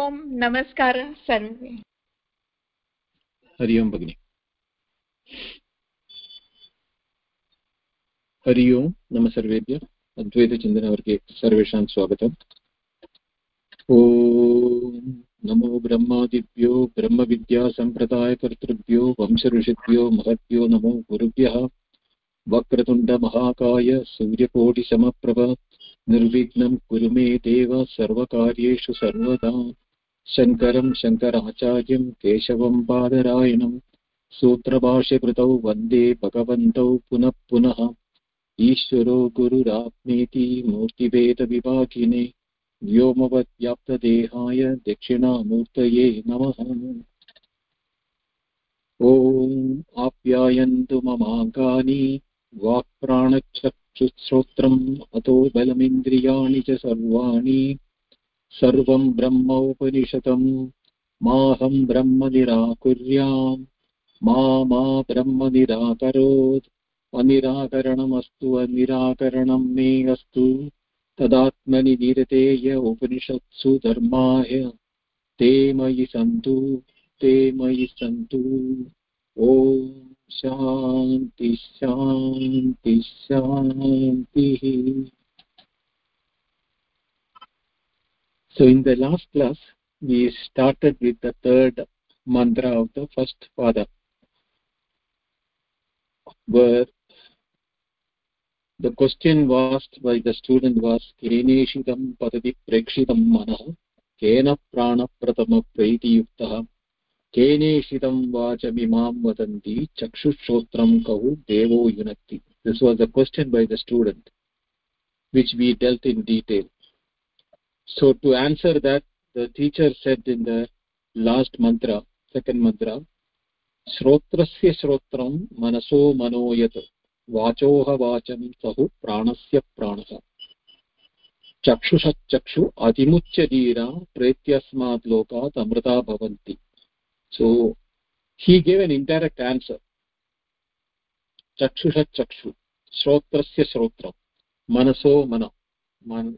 ओम्, नमस्कारः सर्वे। हरि ओम् भगिनि। हरि ओम्, नम सर्वेभ्यः। अद्वैतचिन्तनवर्गे सर्वेषां स्वागतम्। ॐ नमो ब्रह्मादिभ्यो, ब्रह्मविद्यासम्प्रदायकर्तृभ्यो, वंशऋषिभ्यो, महद्भ्यो नमो गुरुभ्यः। वक्रतुण्डमहाकाय सूर्यकोटिसमप्रभ। निर्विघ्नं कुरु मे देव, सर्वकार्येषु सर्वदा। शङ्करं शङ्कराचार्यं केशवं बादरायणं सूत्रभाष्यकृतौ वंदे भगवन्तौ पुनः पुनः। ईश्वरो गुरुरात्मेति मूर्तिभेदविभागिने व्योमवद्व्याप्तदेहाय दक्षिणामूर्तये नमः। ॐ आप्यायन्तु ममाङ्गानि वाक्प्राणचक्षुश्रोत्रम् अतो बलमिन्द्रियाणि च सर्वाणि। सर्वं ब्रह्मोपनिषदम् माहं ब्रह्म निराकुर्याम्। मा मा ब्रह्म निराकरोत्, अनिराकरणमस्तु, अनिराकरणं मे अस्तु। तदात्मनि निरतेय उपनिषत्सु धर्माय। ते मयि सन्तु, ते मयि सन्तु। ॐ शान्ति शान्ति, शान्तिः। So in the last class, we started with the third mantra of the first pada, where the question asked by the student was, Keneshitam padati prekshitam manah, kena prana pratama praitiyuktah, keneshitam vachamimam vadanti, chakshushrotram kahu devo yunakti. This was the question by the student, which we dealt in detail. So to answer that, the teacher said in the last mantra, second mantra, श्रोत्रस्य श्रोत्रं मनसो मनोयत् वाचोह वाचं सहुः प्राणस्य प्राणः चक्षुषच्चक्षु अतिमुच्यधीरा प्रेत्यस्मात् लोकात् अमृता भवन्ति so he gave an indirect answer चक्षुषच्चक्षु श्रोत्रस्य श्रोत्रं मनसो मन मन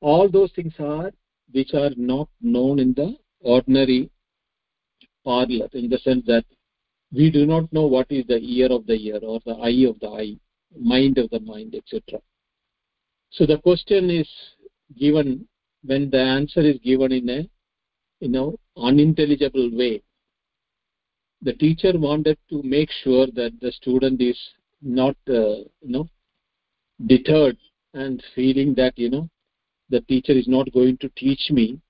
all those things are which are not known in the ordinary parlor in the sense that we do not know what is the ear of the ear or the eye of the eye mind of the mind etc so the question is given when the answer is given in a you know unintelligible way the teacher wanted to make sure that the student is not uh, you know deterred and feeling that you know the teacher is not going to teach me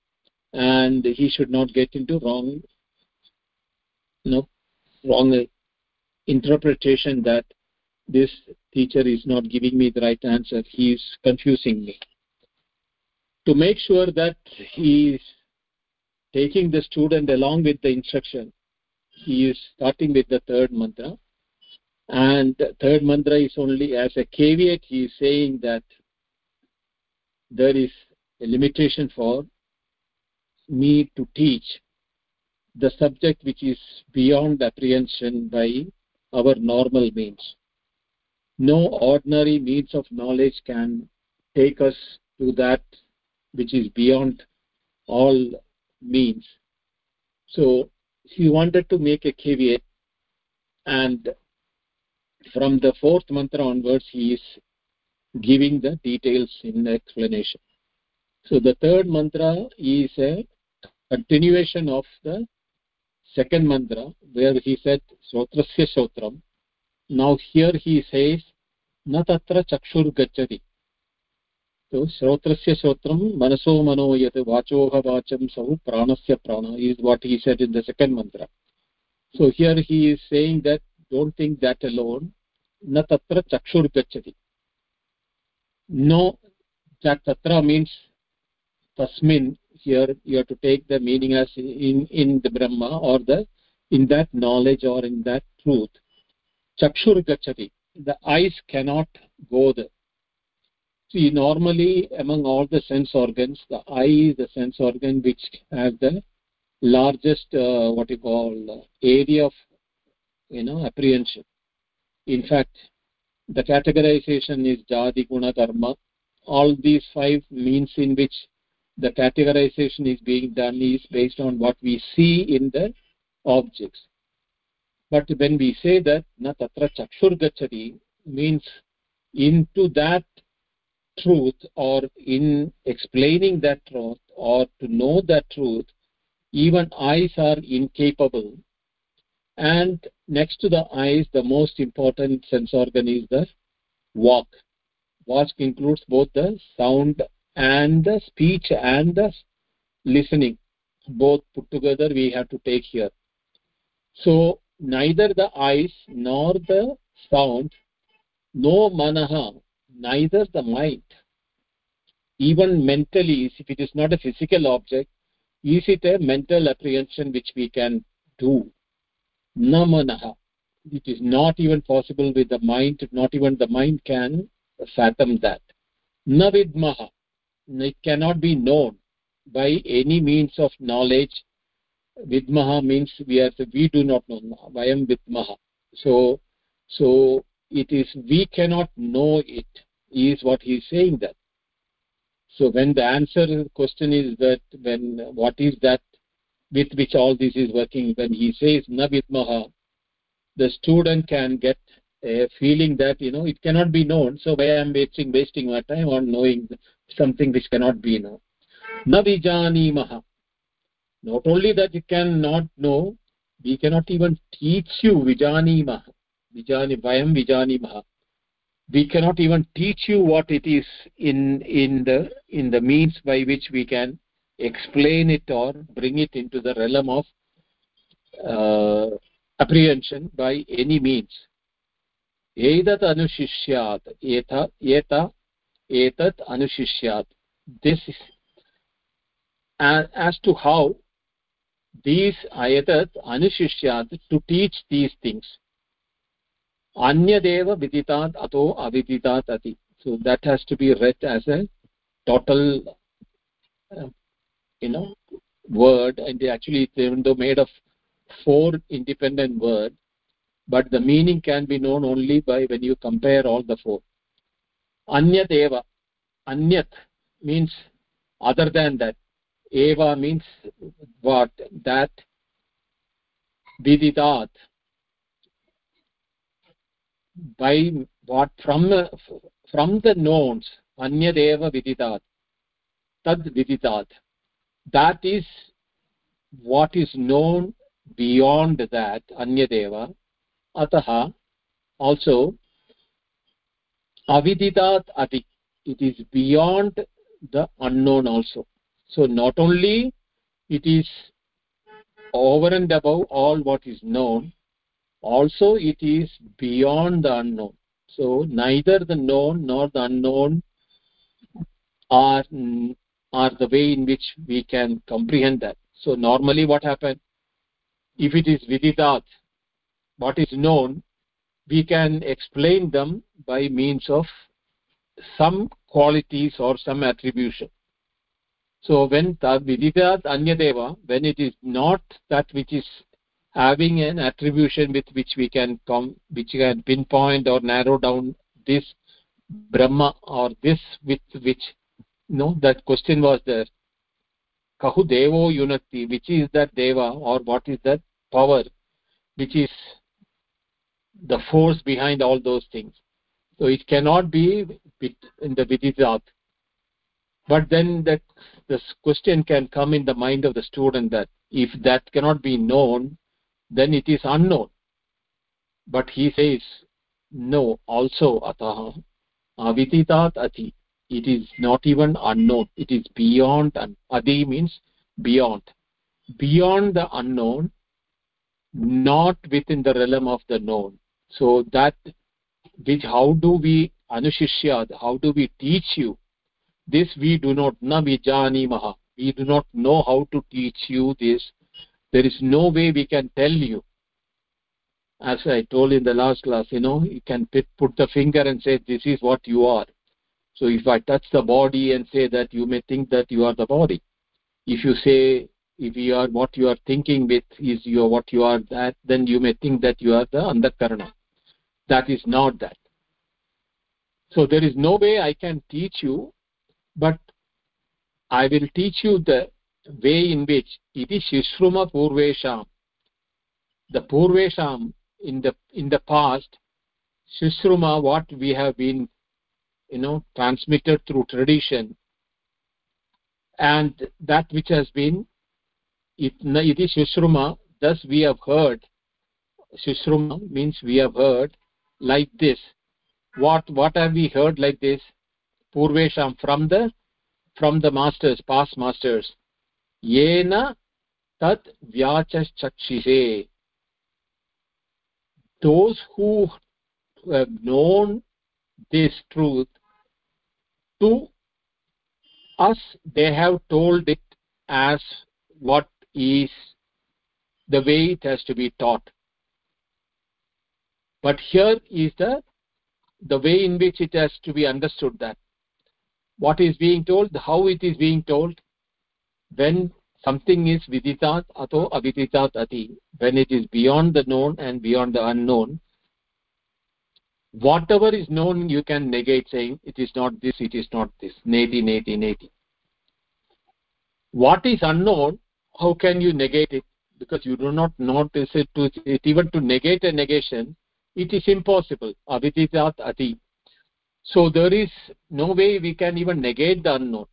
and he should not get into wrong know wrong interpretation that this teacher is not giving me the right answer. He is confusing me. To make sure that he is taking the student along with the instruction he is starting with the third mantra. And third mantra is only as a caveat he is saying that there is a limitation for me to teach the subject which is beyond apprehension by our normal means. No ordinary means of knowledge can take us to that which is beyond all means. So he wanted to make a caveat and from the fourth mantra onwards he is giving the details in explanation. So the third mantra is a continuation of the second mantra where he said Sotrasya Sotram. Now here he says tatra chakshur gachati. So Srotrasya Sotram Manaso Mano Yat Vachoha Vacham Sahu Pranasya Prana is what he said in the second mantra. So here he is saying that don't think that alone. Na tatra chakshur gachati. No, tatra means tasmin here. You have to take the meaning as in in the brahma or the in that knowledge or in that truth. Chakshur gachati the eyes cannot go there. See normally among all the sense organs the eye is the sense organ which has the largest uh, what you call uh, area of you know apprehension. In fact the categorization is jadi guna karma all these five means in which the categorization is being done is based on what we see in the objects. But when we say that na tatra chakshur gachati means into that truth or in explaining that truth or to know that truth even eyes are incapable and next to the eyes the most important sense organ is the walk. Walk includes both the sound and the speech and the listening. Both put together we have to take here. So neither the eyes nor the sound no manaha neither the mind. Even mentally if it is not a physical object is it a mental apprehension which we can do namanaha it is not even possible with the mind not even the mind can fathom that. Navidmaha it cannot be known by any means of knowledge. Vidmaha means we are we do not know. Vayam vidmaha so so it is we cannot know it is what he is saying that. So when the answer question is that when what is that with which all this is working when he says na vidmaha the student can get a feeling that you know it cannot be known. So why i am wasting wasting my time on knowing something which cannot be known? Na vijanimaha not only that you cannot know we cannot even teach you vijanimaha vijani vayam vijanimaha we cannot even teach you what it is in in the in the means by which we can explain it or bring it into the realm of uh, apprehension by any means. Etat anushishyat eta etat anushishyat this is as, as to how these ayatat anushishyat to teach these things. Anyadeva viditat ato aviditat ati. So that has to be read as a total uh, you know word and they actually even though made of four independent words but the meaning can be known only by when you compare all the four. Anyat eva. Anyat means other than that. Eva means what? That viditat by what? From from the knowns. Anyat eva viditat tad viditat that is what is known beyond that anyadeva ataha also aviditat it is beyond the unknown also. So not only it is over and above all what is known also it is beyond the unknown. So neither the known nor the unknown are are the way in which we can comprehend that. So normally what happens if it is viditat what is known we can explain them by means of some qualities or some attribution. So when viditat anyadeva when it is not that which is having an attribution with which we can come which can pinpoint or narrow down this brahma or this with which no that question was there. Kahu devo yunati which is that deva or what is that power which is the force behind all those things. So it cannot be in the viditat but then that this question can come in the mind of the student that if that cannot be known then it is unknown. But he says no also atah aviditat ati it is not even unknown. It is beyond and adi means beyond. Beyond the unknown not within the realm of the known. So that which how do we anushishya how do we teach you? This we do not na vijanimaha. We do not know how to teach you this. There is no way we can tell you. As i told in the last class you know you can put the finger and say this is what you are so if i touch the body and say that you may think that you are the body if you say if you are what you are thinking with is you are what you are that then you may think that you are the andakarana. That is not that. So there is no way i can teach you but i will teach you the way in which iti shishruma purvesham. The purvesham in the in the past shishruma what we have been you know transmitted through tradition. And that which has been iti shishruma thus we have heard. Shishruma means we have heard like this. What what have we heard like this? Purvesham from the from the masters past masters. Yena tat vyachachakshise those who have known this truth to us they have told it as what is the way it has to be taught. But here is the the way in which it has to be understood that what is being told how it is being told when something is viditat ato aviditat ati when it is beyond the known and beyond the unknown whatever is known you can negate saying it is not this it is not this. Neti neti neti. What is unknown how can you negate it? Because you do not notice it to it even to negate a negation it is impossible. Aviditat ati. So there is no way we can even negate the unknown.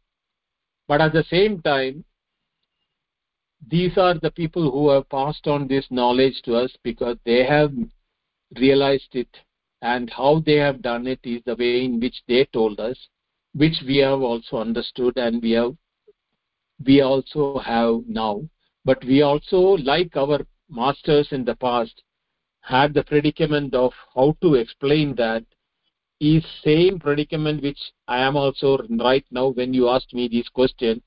But at the same time these are the people who have passed on this knowledge to us because they have realized it and how they have done it is the way in which they told us which we have also understood and we have we also have now. But we also like our masters in the past had the predicament of how to explain that is same predicament which i am also right now when you asked me these questions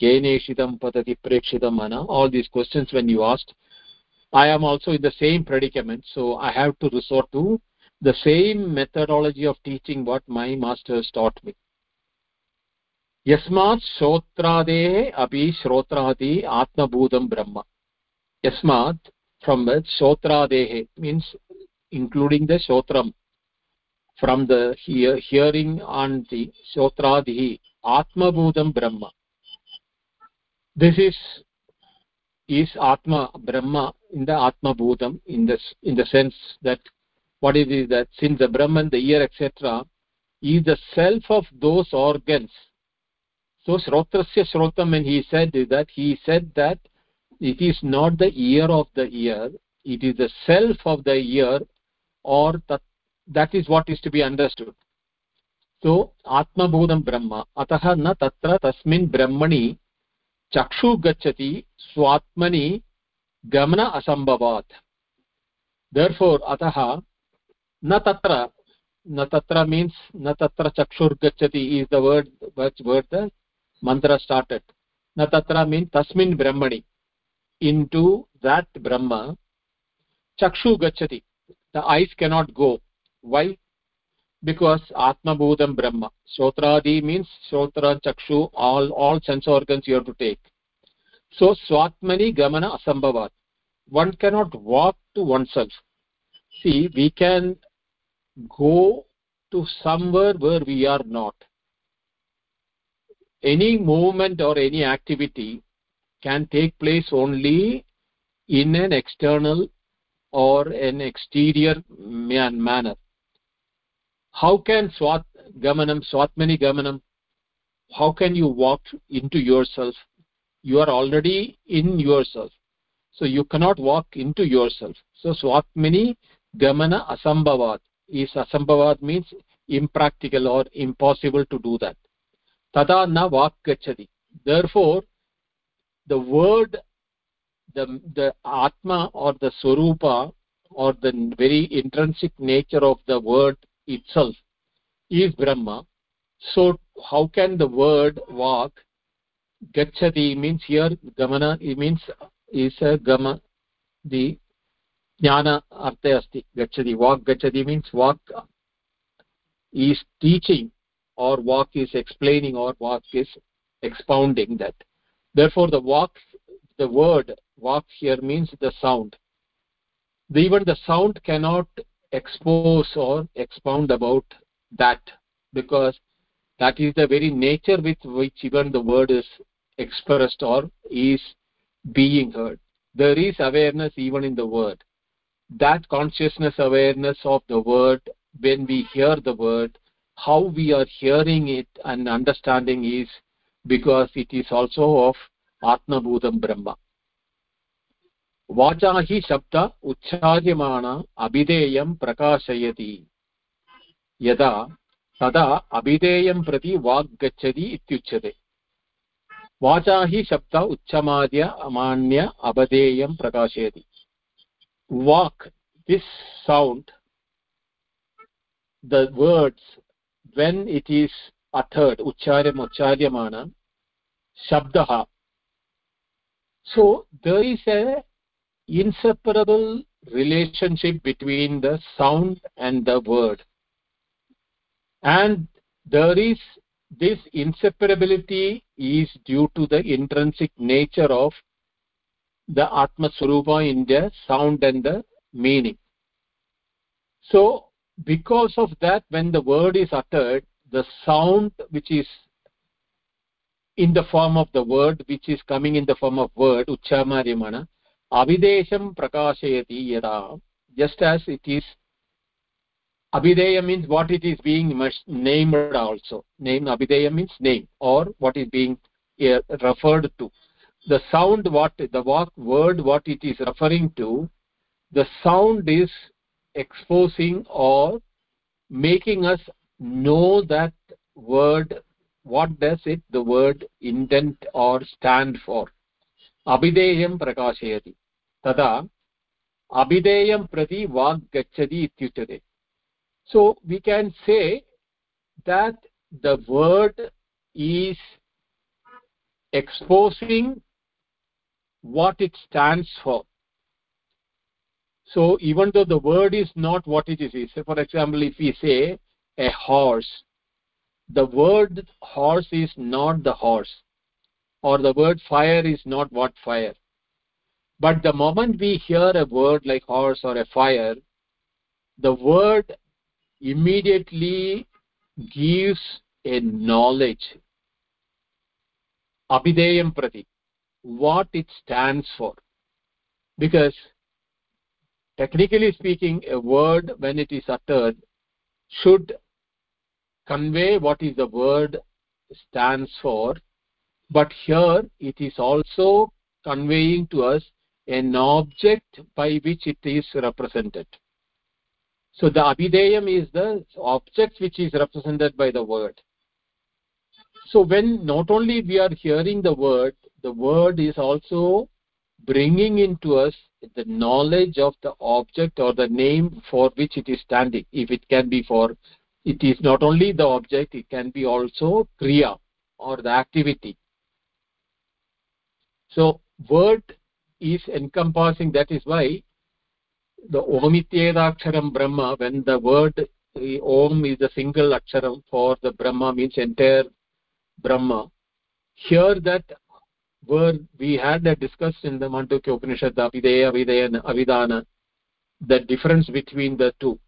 keneshitam patati prekshitam mana all these questions when you asked i am also in the same predicament. So i have to resort to the same methodology of teaching what my masters taught me यस्मात् श्रोत्रादेः अपि श्रोत्रादि आत्मभूतं ब्रह्म यस्मात् from the shotradehe means including the shotram from the hear, hearing on the shotradihi atma bhudam brahma this is is atma brahma in the atma bhudam in this in the sense that what it is that since the brahman the ear etc is the self of those organs so shrotrasya shrotam when he said that he said that it is not the ear of the ear it is the self of the ear or that, that is what is to be understood so atma bhudam brahma atah na tatra tasmin brahmani chakshu gacchati swatmani gamana asambhavat therefore atah na tatra na tatra means na tatra chakshur gacchati is the word which word the mantra started. na tatra means tasmin brahmani into that brahma chakshu gachati the eyes cannot go. Why? Because atma bhudam brahma. Shotradi means shotra chakshu all all sense organs you have to take. So swatmani gamana asambhavat. One cannot walk to oneself. See we can go to somewhere where we are not. Any movement or any activity can take place only in an external or an exterior man manner. How can swat gamanam swatmani gamanam how can you walk into yourself? You are already in yourself. So you cannot walk into yourself. So swatmani gamana asambhavat is asambhavat means impractical or impossible to do that. Tada na vak gachati therefore the word the the atma or the swarupa or the very intrinsic nature of the word itself is brahma. So how can the word walk gachati means here gamana it means is a gama the jnana artha asti gachati walk gachati means walk is teaching or walk is explaining or walk is expounding that. Therefore the walk the word walk here means the sound. Even the sound cannot expose or expound about that because that is the very nature with which even the word is expressed or is being heard. There is awareness even in the word that consciousness awareness of the word when we hear the word how we are hearing it and understanding is because it is also of atmabhutam brahma वाचा हि शब्द उच्चार्यमाण अभिधेयं प्रकाशयति यदा तदा अभिधेयं प्रति वाक् गच्छति इत्युच्यते वाचा हि शब्द उच्चमाद्य अमान्य अवधेयं प्रकाशयति वाक् this sound the words when it is uttered ucharyam ucharyamana shabdah so there is a inseparable relationship between the sound and the word. And there is this inseparability is due to the intrinsic nature of the atma swarupa in the sound and the meaning. So because of that when the word is uttered the sound which is in the form of the word which is coming in the form of word uccamaryamana avidesham prakashayati yada just as it is abideya means what it is being named also. Name abideya means name or what is being uh, referred to the sound what the word what it is referring to the sound is exposing or making us know that word what does it the word indent or stand for. Abhideyam prakashayati. Tada abhideyam prati vak gachati ityuchate so we can say that the word is exposing what it stands for. So even though the word is not what it is for example if we say a horse the word horse is not the horse or the word fire is not what fire. But the moment we hear a word like horse or a fire the word immediately gives a knowledge. Abhideyam prati what it stands for. Because technically speaking a word when it is uttered should convey what is the word stands for but here it is also conveying to us an object by which it is represented. So the abhideyam is the object which is represented by the word. So when not only we are hearing the word the word is also bringing into us the knowledge of the object or the name for which it is standing. If it can be for it is not only the object it can be also kriya or the activity. So word is encompassing that is why the omityedaksharam brahma when the word om is a single aksharam for the brahma means entire brahma here that we had that discussed in the mandukya upanishad avideya avidaya avidana the difference between the two.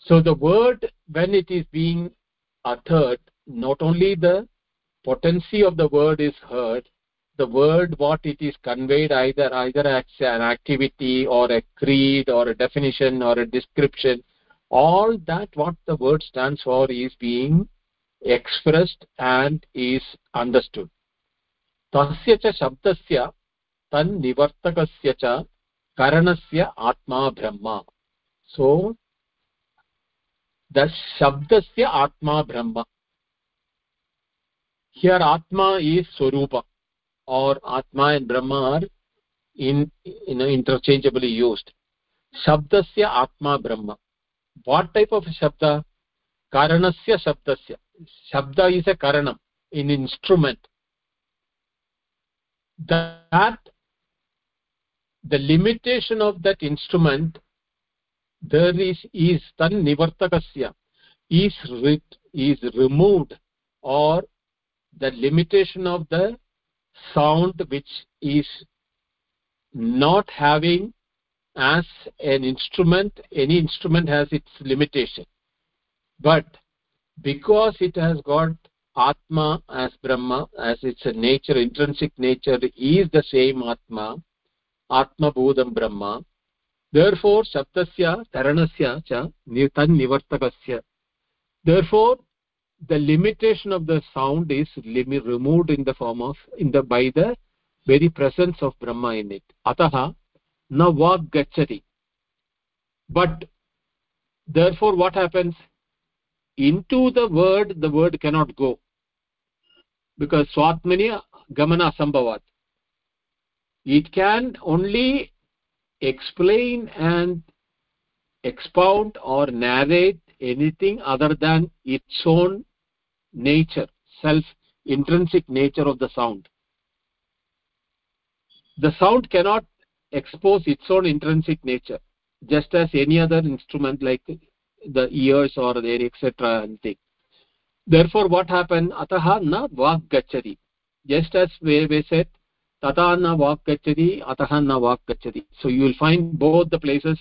So the word when it is being uttered not only the potency of the word is heard the word what it is conveyed either either as an activity or a creed or a definition or a description all that what the word stands for is being expressed and is understood तस्य च शब्दस्य, तन्निवर्तकस्य च करणस्य आत्मा ब्रह्म। So the शब्दस्य आत्मा ब्रह्म। Here आत्मा is स्वरूप, और आत्मा and Brahma are in interchangeably used शब्दस्य आत्मा ब्रह्म। व्हाट टाइप ऑफ़ शब्द? कारणस्य शब्दस्य। शब्द इज़ अ कारणम in instrument that the limitation of that instrument there is is tan nivartakasya is is removed or the limitation of the sound which is not having as an instrument any instrument has its limitation. But because it has got atma as brahma as its nature intrinsic nature is the same atma atma bodham brahma. Therefore shabdasya taranasya cha tan nivartakasya. Therefore the limitation of the sound is removed in the form of in the by the very presence of brahma in it. Ataha na vak but therefore what happens into the word the word cannot go. Because swatmani gamana sambhavat. It can only explain and expound or narrate anything other than its own nature self intrinsic nature of the sound. The sound cannot expose its own intrinsic nature just as any other instrument like the ears or the etc therefore what happened? Ataha na vak just as we, we said tata na vak gachati ataha na vak so you will find both the places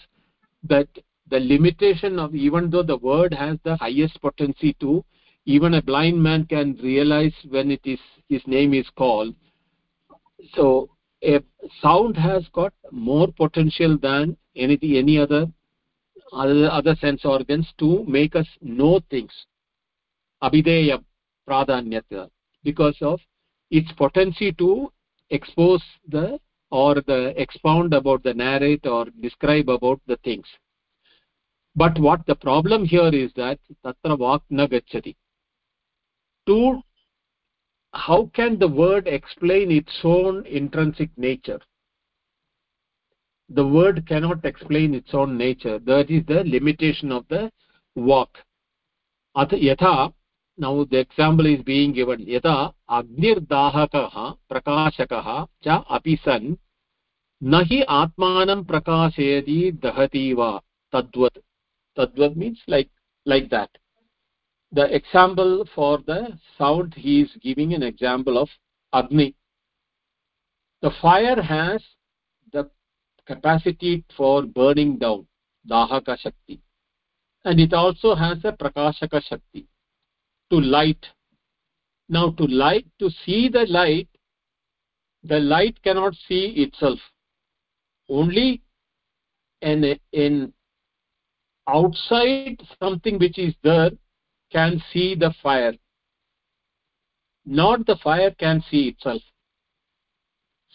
that the limitation of even though the word has the highest potency to even a blind man can realize when it is his name is called. So a sound has got more potential than anything any other other, other sense organs to make us know things. Abhideya pradhanyata. Because of its potency to expose the or the expound about the narrate or describe about the things. But what the problem here is that tatra vak na gachati to how can the word explain its own intrinsic nature the word cannot explain its own nature. That is the limitation of the vak at yatha now the example is being given. Yatha agnirdahakah prakashakah cha api san nahi atmanam prakashayati dahati va tadvat. Tadvat means like like that. The example for the sound he is giving an example of agni. The fire has the capacity for burning down dahaka shakti. And it also has a prakashaka shakti to light. Now to light to see the light the light cannot see itself. Only in in outside something which is there can see the fire. Not the fire can see itself.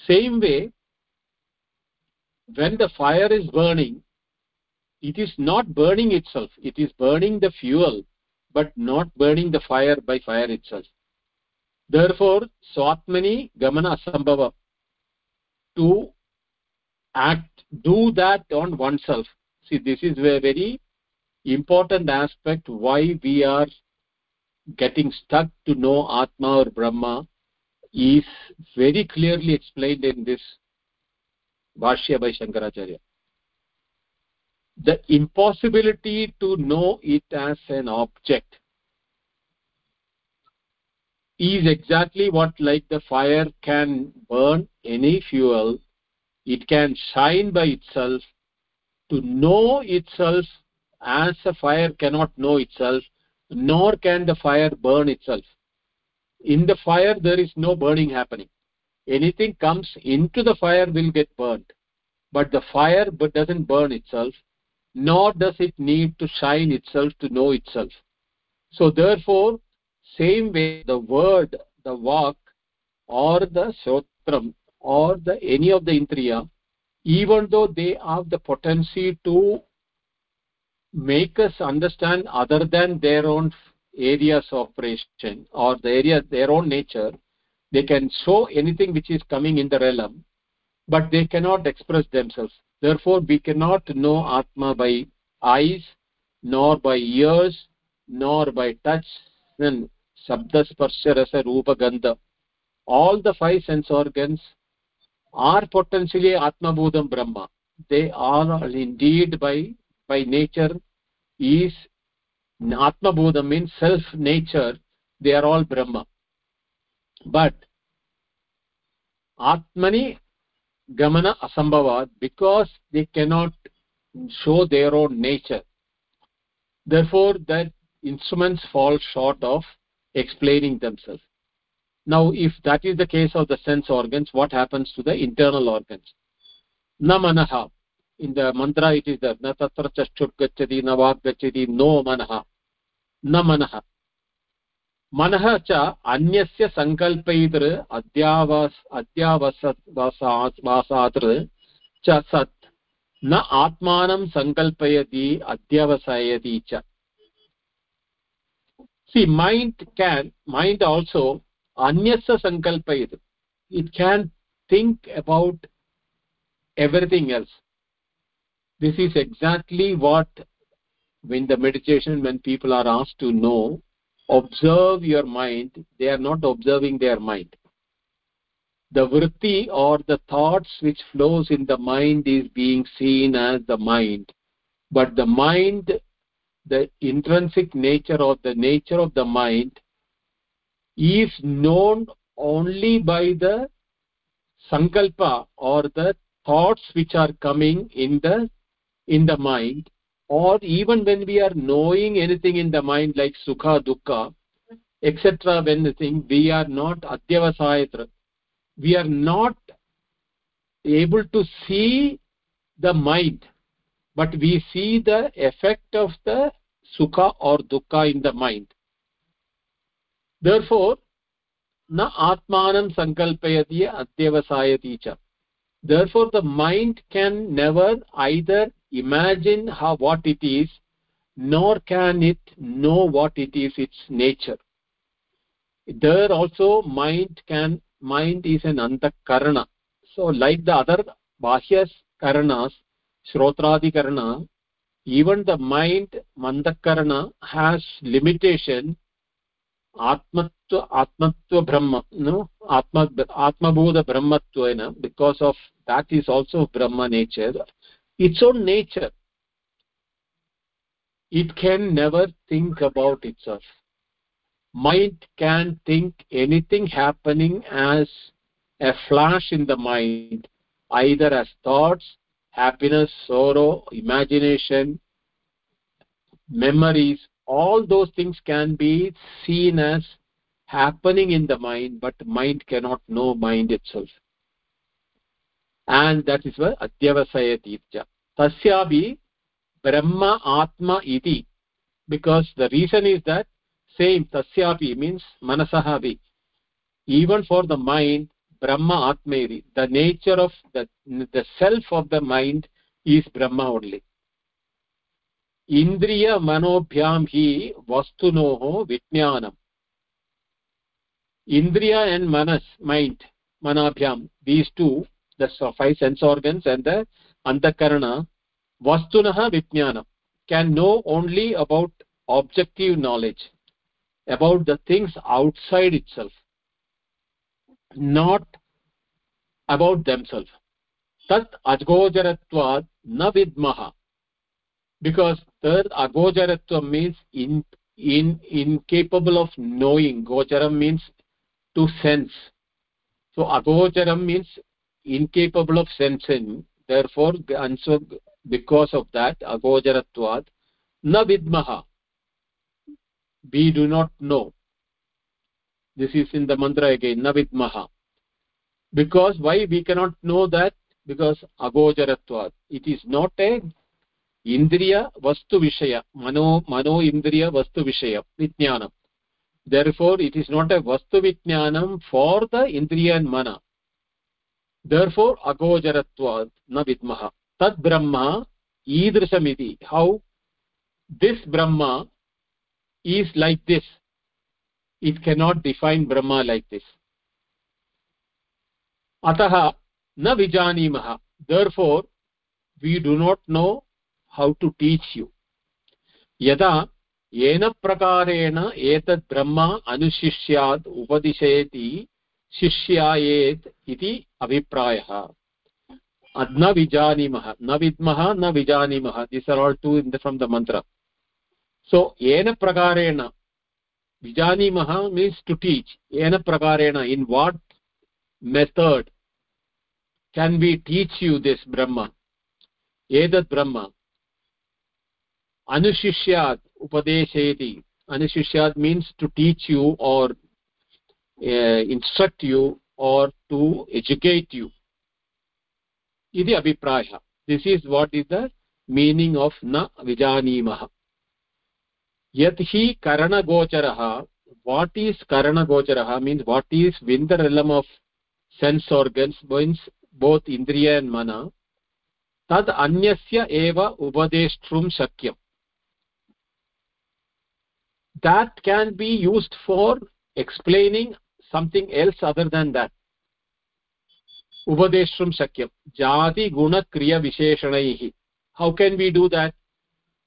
Same way when the fire is burning it is not burning itself. It is burning the fuel but not burning the fire by fire itself. Therefore swatmani gamana asambhava to act do that on oneself. See this is a very important aspect why we are getting stuck to know atma or brahma is very clearly explained in this bhashya by shankaracharya. The impossibility to know it as an object is exactly what like the fire can burn any fuel it can shine by itself. To know itself as a fire cannot know itself nor can the fire burn itself. In the fire there is no burning happening anything comes into the fire will get burned but the fire but doesn't burn itself nor does it need to shine itself to know itself. So therefore same way the word the vak or the shotram or the any of the indriya even though they have the potency to make us understand other than their own areas of operation or the area their own nature they can show anything which is coming in the realm but they cannot express themselves. Therefore we cannot know atma by eyes nor by ears nor by touch then shabda sparsha rasa rupa gandha. All the five sense organs are potentially atma bodham brahma. They are indeed by by nature is atma bodha means self nature they are all brahma but atmani gamana asambhava because they cannot show their own nature therefore that instruments fall short of explaining themselves. Now if that is the case of the sense organs what happens to the internal organs? Na manaha in the mantra it is there na tatra chashur gacchati na vak gacchati no manaha. Na मनः च अन्यस्य सङ्कल्पैतृ अध्यावास अध्यावसवासावासातृ च सत्। न आत्मानं सङ्कल्पयति अध्यवसयति च। सि mind केन् mind also अन्यस्य सङ्कल्पयतु it can think about everything else this is exactly what we in the meditation when people are आस् to know observe your mind. They are not observing their mind. The vritti or the thoughts which flows in the mind is being seen as the mind. But the mind the intrinsic nature or the nature of the mind is known only by the sankalpa or the thoughts which are coming in the in the mind or even when we are knowing anything in the mind like sukha dukkha etc when the thing we are not adyavasayatra. We are not able to see the mind but we see the effect of the sukha or dukkha in the mind. Therefore na atmanam sankalpayati adyavasayati cha. Therefore the mind can never either imagine how what it is nor can it know what it is its nature there also mind can mind is an antakarana so like the other bahya karanas shrotradikarana even the mind mandakarana has limitation atmatva atmatva brahma no atma atmabodha brahmatvena because of that is also brahma nature its own nature. It can never think about itself. Mind can think anything happening as a flash in the mind either as thoughts happiness sorrow imagination memories. All those things can be seen as happening in the mind but mind cannot know mind itself and that is why adyavasayati tasya tasyabi brahma atma iti. Because the reason is that same tasyapi means manasahabi even for the mind brahma atma iti. The nature of the the self of the mind is brahma only. Indriya manobhyam hi vastunoho vijnanam. Indriya and manas mind manabhyam these two the five sense organs and the antakarana vastunah vijnanam can know only about objective knowledge about the things outside itself not about themselves. Tat agojaratvad na vidmaha because third agojaratva means in in incapable of knowing. Gocharam means to sense. So agocharam means incapable of sensing therefore and so because of that agojaratvad na vidmaha. We do not know. This is in the mantra again na vidmaha. Because why we cannot know that? Because agojaratvad it is not a indriya vastu vishaya mano mano indriya vastu vishaya vijnanam. Therefore it is not a vastu vijnanam for the indriya and mana therefore agojaratva na vidmah tad brahma idrishamiti how this brahma is like this it cannot define brahma like this atah na vijanimah therefore we do not know how to teach you यदा येन प्रकारेण एतत् ब्रह्म अनुशिष्यात् उपदिशेति शिष्यायेत् इति अभिप्रायः। न विजानीमः, न विद्मः, न विजानीमः। This are all to in the from the mantra so येन प्रकारेण विजानीमः मीन्स् टु टीच् येन प्रकारेण in what method can be teach you this Brahma एतत् ब्रह्म अनुशिष्यात्, उपदेशयति। anushishyat means to teach you or uh, instruct you or to educate you. Iti abhiprayah this is what is the meaning of na vijanimah yat hi karanagocharaha what is karanagocharaha means what is within the realm of sense organs means both indriya and mana. Tad anyasya eva ubadeshtrum shakyam that can be used for explaining something else other than that. Upadeshram shakyam jati guna kriya visheshanaihi. How can we do that?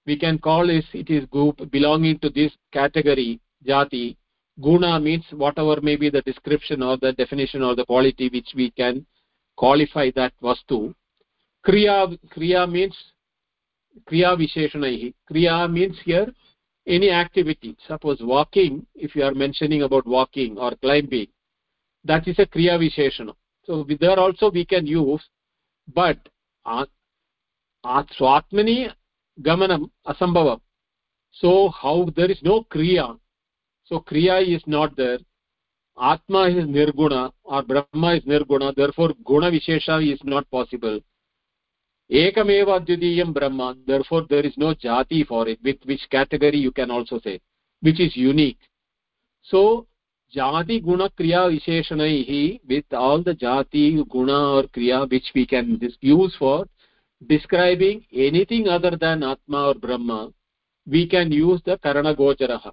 We can call this it is group belonging to this category jati. Guna means whatever may be the description or the definition or the quality which we can qualify that vastu. Kriya kriya means kriya visheshanaihi. Kriya means here any activity suppose walking if you are mentioning about walking or climbing that is a kriya visheshana. So there also we can use but swatmani gamanam asambhavam. So how there is no kriya. So kriya is not there. Atma is nirguna or brahma is nirguna. Therefore guna vishesha is not possible ekameva advitiyam brahma therefore there is no jati for it with which category you can also say which is unique. So jati guna kriya visheshanaihi with all the jati guna or kriya which we can use for describing anything other than atma or brahma we can use the karana gocharaha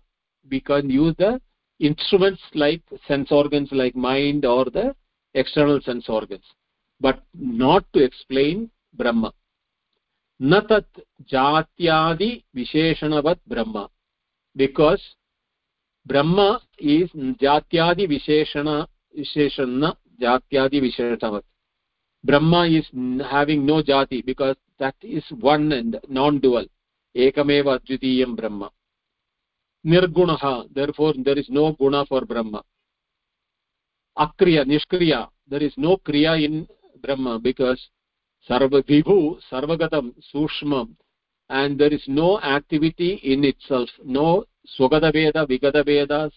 we can use the instruments like sense organs like mind or the external sense organs. But not to explain ब्रह्म। न तत् जात्यादि विशेषणवत् ब्रह्म। Because Brahma is जात्यादि विशेषण विशेषण जात्यादि विशेषणवत्। Brahma is having no jati because that is one and non dual एकमेव अद्वितीयं ब्रह्म। निर्गुणः therefore there is no guna for Brahma. अक्रिय, निष्क्रिय, there is no kriya in Brahma because sarva sarvagatam sushmam. And there is no activity in itself. No swagata veda vigata vedas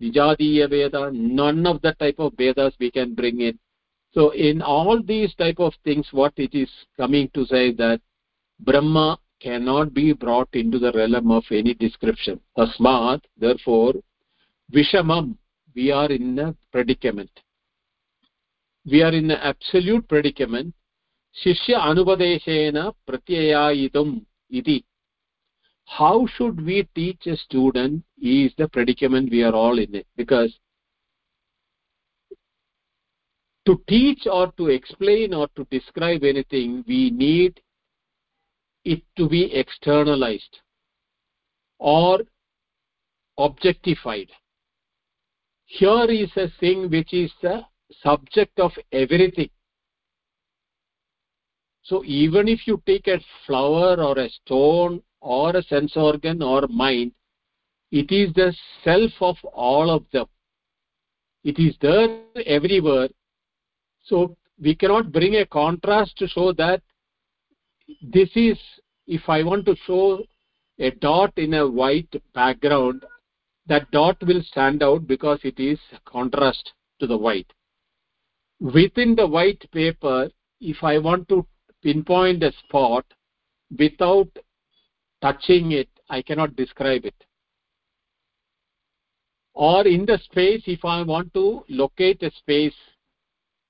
vijadiya veda none of that type of vedas we can bring in. So in all these type of things what it is coming to say that brahma cannot be brought into the realm of any description. Tasmat therefore vishamam we are in a predicament. We are in an absolute predicament शिष्य अनुपदेशेन प्रत्ययायितुम् इति how should we teach a student is the predicament we are all in it because to teach or to explain or to describe anything we need it to be externalized or objectified here is a thing which is the subject of everything so even if you take a flower or a stone or a sense organ or mind it is the self of all of them. It is there everywhere. So we cannot bring a contrast to show that this is if i want to show a dot in a white background that dot will stand out because it is contrast to the white. Within the white paper if i want to pinpoint a spot without touching it i cannot describe it. Or in the space if i want to locate a space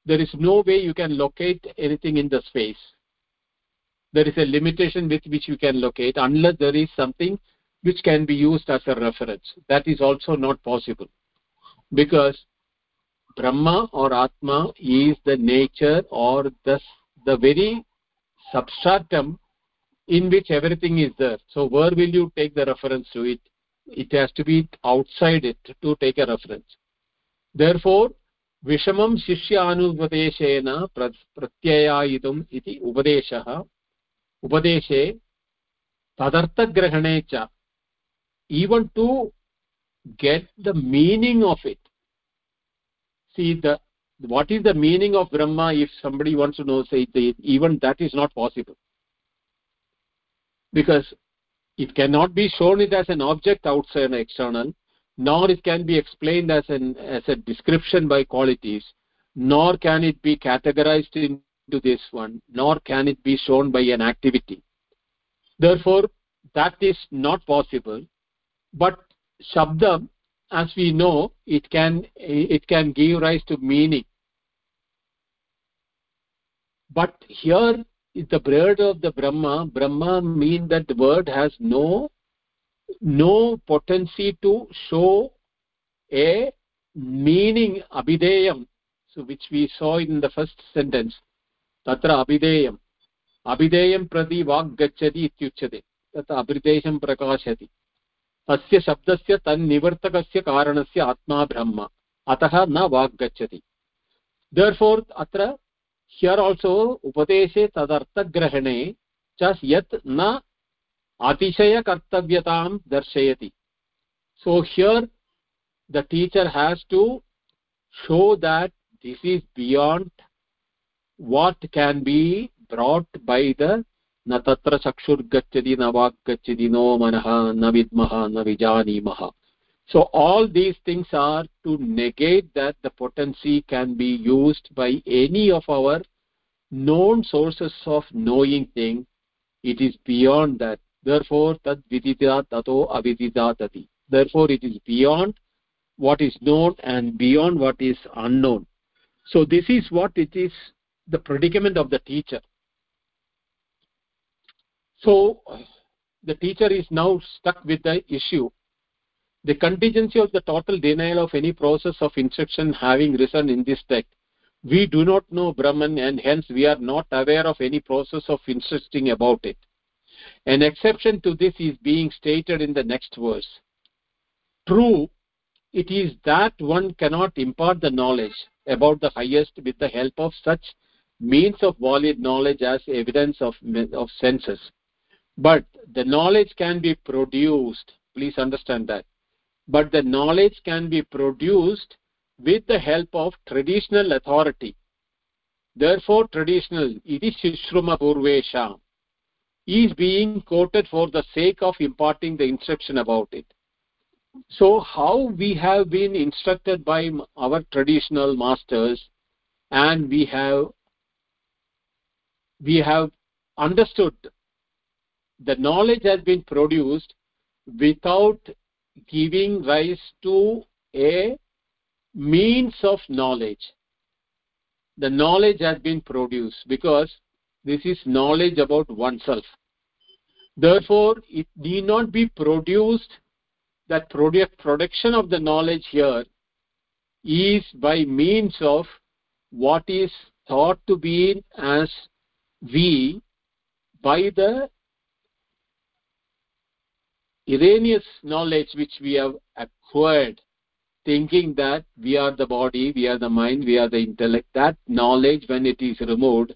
there is no way you can locate anything in the space. There is a limitation with which you can locate unless there is something which can be used as a reference. That is also not possible. Because brahma or atma is the nature or the the very substratum in which everything is there so where will you take the reference to it it has to be outside it to take a reference therefore विषमं शिष्यानुपदेशेन प्रत्ययायितुम् इति उपदेशः उपदेशे तदर्थग्रहणे च even to get the meaning of it see the what is the meaning of brahma if somebody wants to know say even that is not possible? Because it cannot be shown it as an object outside and external nor it can be explained as an as a description by qualities nor can it be categorized into this one nor can it be shown by an activity. Therefore that is not possible. But shabdam as we know it can it can give rise to meaning but here the word of the brahma brahma mean that the word has no no potency to show a meaning abhideyam so which we saw in the first sentence tatra abhideyam abhideyam prati vak gacchati ityuchyate तत् अभिदेशं प्रकाशति तस्य शब्दस्य तन्निवर्तकस्य कारणस्य आत्मा ब्रह्म अतः न वाक् गच्छति therefore अत्र here also उपदेशे तदर्थग्रहणे च यत् न अतिशयकर्तव्यतां दर्शयति. So here, the teacher has to show that this is beyond what can be brought by the न तत्र चक्षुर्गच्छति न वाक् गच्छति नो मनः न विद्मः न विजानीमः so all these things are to negate that the potency can be used by any of our known sources of knowing thing. It is beyond that. Therefore tad vidita tato avididatati therefore it is beyond what is known and beyond what is unknown. So this is what it is the predicament of the teacher. So the teacher is now stuck with the issue the contingency of the total denial of any process of instruction having risen in this text we do not know brahman and hence we are not aware of any process of insisting about it. An exception to this is being stated in the next verse. True it is that one cannot impart the knowledge about the highest with the help of such means of valid knowledge as evidence of, of senses. But the knowledge can be produced please understand that but the knowledge can be produced with the help of traditional authority. Therefore traditional iti purvesham is being quoted for the sake of imparting the instruction about it. So how we have been instructed by our traditional masters and we have we have understood the knowledge has been produced without giving rise to a means of knowledge. The knowledge has been produced because this is knowledge about oneself. Therefore it need not be produced. That product production of the knowledge here is by means of what is thought to be as we by the erroneous knowledge which we have acquired thinking that we are the body we are the mind we are the intellect that knowledge when it is removed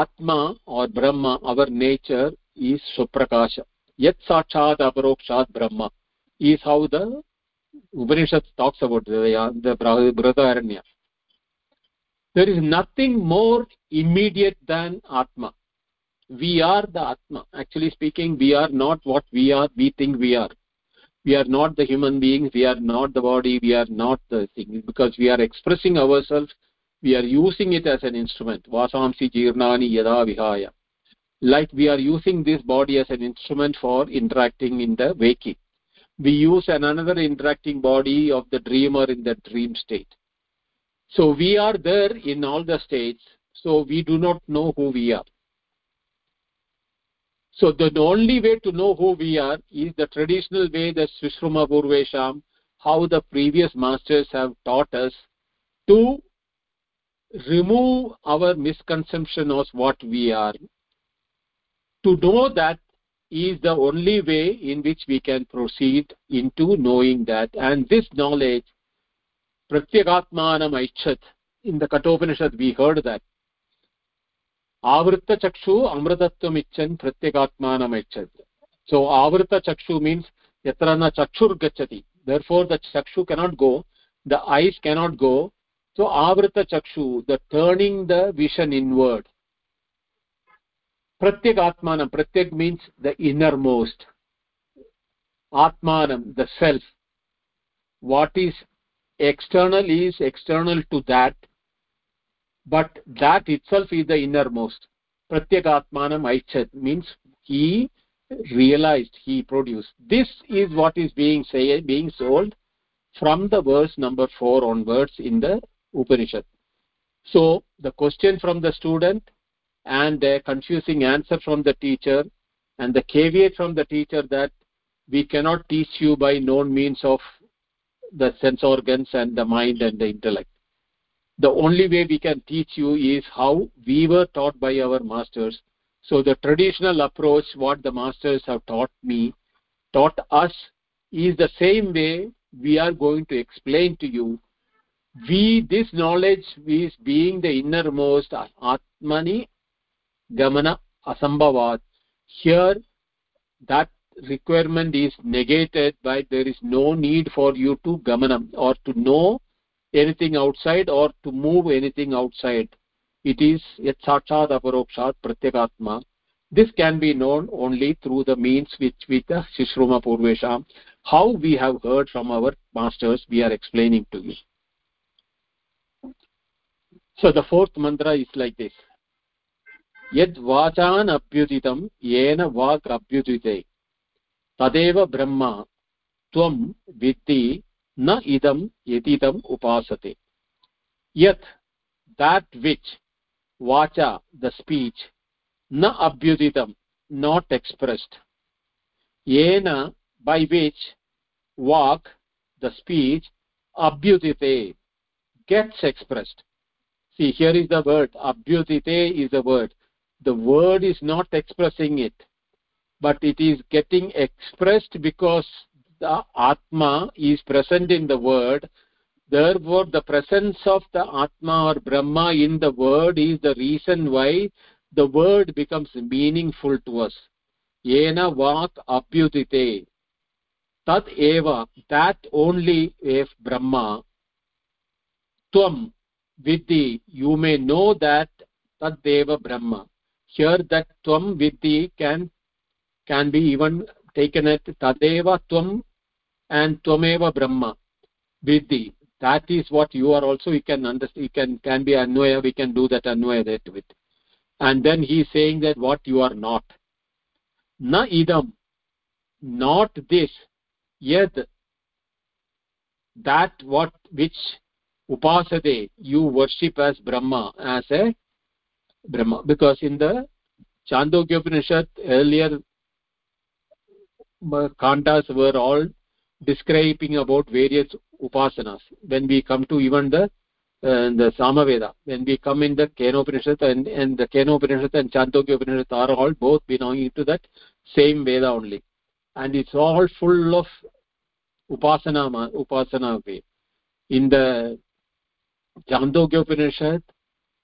atma or brahma our nature is suprakasha yat sakshat aparokshat brahma is how the upanishad talks about the, the brihadaranya there is nothing more immediate than atma we are the atma. Actually speaking we are not what we are we think we are. We are not the human beings we are not the body we are not the thing. Because we are expressing ourselves we are using it as an instrument. Vasamsi jirnani yada vihaya. Like we are using this body as an instrument for interacting in the waking. We use another interacting body of the dreamer in the dream state. So we are there in all the states so we do not know who we are so the, the only way to know who we are is the traditional way the Swishruma Purvesham, how the previous masters have taught us to remove our misconception of what we are. To know that is the only way in which we can proceed into knowing that. And this knowledge, Pratyagatmanam Aichat, in the Kathopanishad we heard that आवृत चक्षु इच्छन् प्रत्यगात्मानम् यच्छति सो आवृत्तचक्षु means यत्र न चक्षुर्गच्छति. दर् four the चक्षु cannot go the eyes cannot go so आवृत चक्षु the turning the vision inward प्रत्यगात्मानं, प्रत्यग् means the innermost atmanam the self. What is external is external to that. But that itself is the innermost. Pratyekatmanam aichat means he realized he produced. This is what is being say being sold from the verse number 4 onwards in the upanishad. So the question from the student and the confusing answer from the teacher and the caveat from the teacher that we cannot teach you by known means of the sense organs and the mind and the intellect the only way we can teach you is how we were taught by our masters. So the traditional approach what the masters have taught me taught us is the same way we are going to explain to you. We this knowledge is being the innermost atmani gamana asambhavat. Here that requirement is negated by there is no need for you to gamanam or to know anything outside or to move anything outside it is yat sakshat aparokshat pratyekatma this can be known only through the means which with the shishruma purvesham how we have heard from our masters we are explaining to you so the fourth mantra is like this यद् वाचान् अभ्युदितं येन वाक् अभ्युदिते तदेव ब्रह्म त्वं विद्धि न इदं यदिदम् उपासते यत् that which vacha the speech na abhyuditam not expressed yena by which vak the speech abhyudite gets expressed see here is the word abhyudite is the word the word is not expressing it but it is getting expressed because the atma is present in the word. Therefore the presence of the atma or brahma in the word is the reason why the word becomes meaningful to us. Yena vak apyudite tat eva that only if brahma. Tvam vidhi. You may know that tad deva brahma. Here that tvam vidhi can can be even taken at tadeva tvam and tvameva brahma vidhi that is what you are also you can understand you can can be anvaya we can do that anvaya that with. And then he is saying that what you are not. Na idam not this yet that what which upasade you worship as brahma as a brahma. Because in the chandogya upanishad earlier uh, kantas were all describing about various upasanas. When we come to even the uh, the samaveda when we come in the kenopanishad and, and the kenopanishad and chandogya upanishad are all both belonging to that same veda only. And it's all full of upasana upasana way. In the chandogya upanishad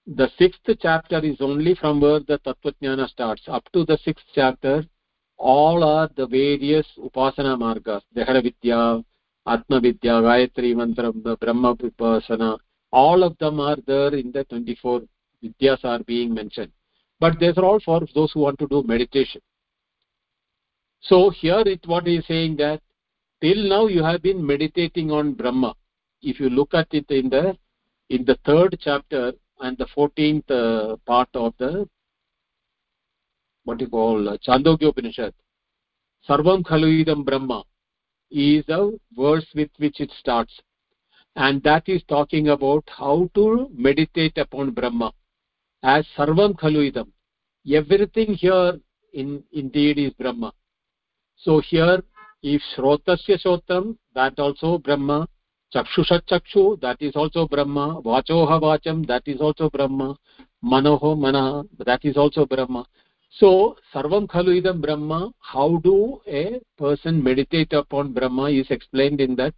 the sixth chapter is only from where the tattvajnana starts. Up to the sixth chapter all are the various upasana margas dehara vidya atma vidya gayatri mantra brahma upasana all of them are there in the 24 vidyas are being mentioned. But these are all for those who want to do meditation. So here it is saying that till now you have been meditating on brahma. If you look at it in the in the third chapter and the 14th uh, part of the what you call uh, chandogya upanishad. Sarvam khalu idam brahma is the verse with which it starts. And that is talking about how to meditate upon brahma. As sarvam khalu idam everything here in indeed is brahma. So here if shrotasya shotram that also brahma. Chakshusha chakshu that is also brahma. Vachoha vacham that is also brahma. Manoho mana that is also brahma so sarvam khalu idam brahma. How do a person meditate upon brahma is explained in that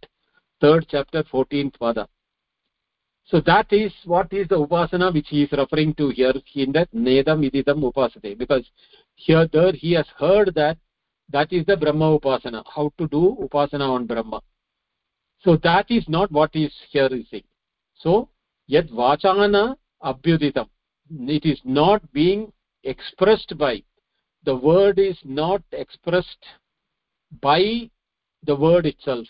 third chapter 14th pada. So that is what is the upasana which he is referring to here in that nedam ididam upasate. Because here there he has heard that that is the brahma upasana how to do upasana on brahma. So that is not what is here is saying. So yad vachana abhyuditam it is not being expressed by the word is not expressed by the word itself.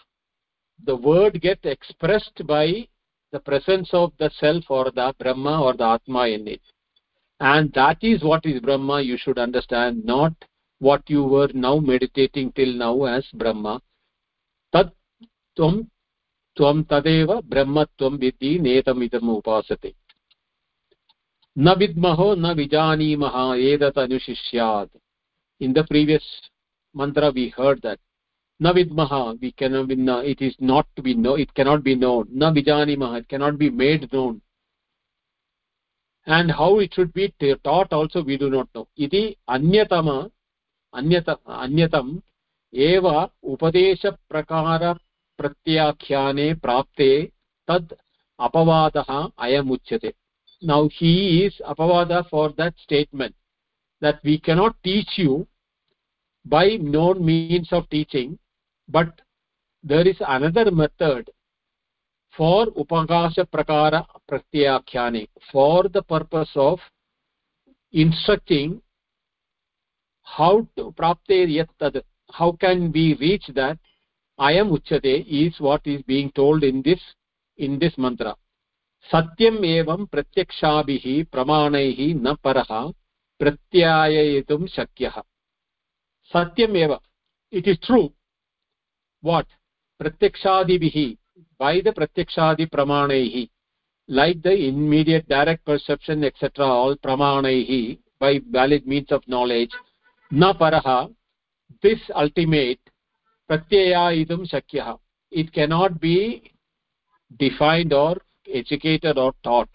The word gets expressed by the presence of the self or the brahma or the atma in it. And that is what is brahma you should understand not what you were now meditating till now as brahma. Tat tvam tvam tadeva brahmatvam vidhi netamidam upasate न विद्महो न विजानीमः एतत् अनुशिष्यात् in the previous mantra we heard that na vidmaha we cannot be it is not to be know it cannot be known na vijanimah it cannot be made known and how it should be taught also we do not know iti anyatama anyata anyatam eva upadesha prakara pratyakhyane prapte tad apavadah ayam uchyate now he is apavada for that statement that we cannot teach you by known means of teaching but there is another method for upadesha prakara pratyakhyane for the purpose of instructing how to prapte yat how can we reach that? I am uchyate is what is being told in this in this mantra सत्यम् एवं प्रत्यक्षाभिः प्रमाणैः न परः, प्रत्याययितुं शक्यः। सत्यम् एव। It is true what प्रत्यक्षादिभिः by the प्रत्यक्षादिप्रमाणैः like the immediate direct perception etcetera all प्रमाणैः by valid means of knowledge न परः दिस् अल्टिमेट् प्रत्ययायितुं शक्यः। It cannot be defined or educated or taught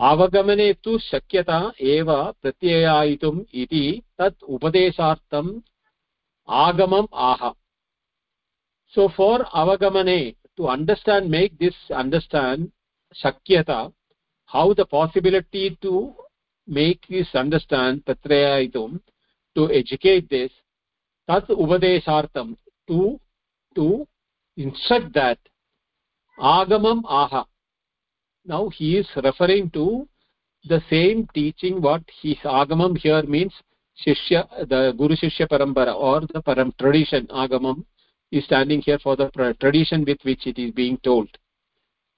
अवगमने तु शक्यता एव प्रत्ययायितुम् इति तत् उपदेशार्थम् आगमम् आह so for avagamane to understand make this understand shakyata how the possibility to make this understand patrayayitum to educate this tat upadeshartam to to instruct that agamam aha now he is referring to the same teaching what his agamam here means shishya the guru shishya parampara or the param tradition. Agamam is standing here for the tradition with which it is being told.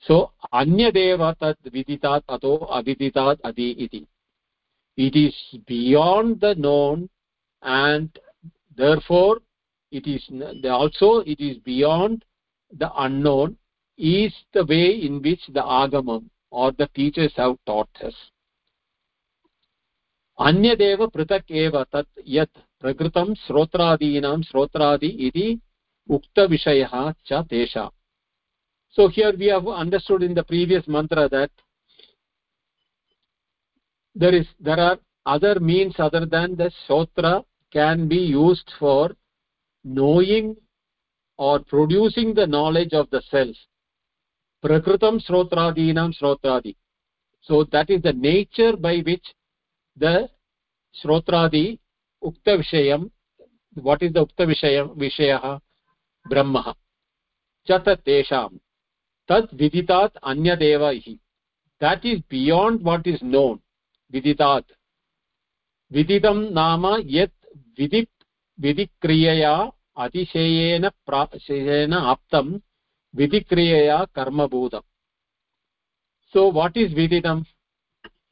So anyadeva tad viditat ato aviditat adi iti. It is beyond the known and therefore it is also it is beyond the unknown is the way in which the agamam or the teachers have taught us अन्यदेव पृथक् एव तत् यत् प्रकृतं श्रोत्रादीनां श्रोत्रादि इति उक्तविषयः च तेषाम् so here we have understood in the previous mantra that there is there are other means other than the shrotra can be used for knowing or producing the knowledge of the self Prakrutam shrotradinam shrotradi so that is the nature by which the shrotradi ukta vishayam what is the ukta vishayam vishayah brahma chat tesham tad viditat anyadeva ihi that is beyond what is known viditat viditam nama yat vidit vidikriyaya अतिशयेन प्राशयेन आप्तं विधिक्रियया कर्मभूतम् so what is विदितम्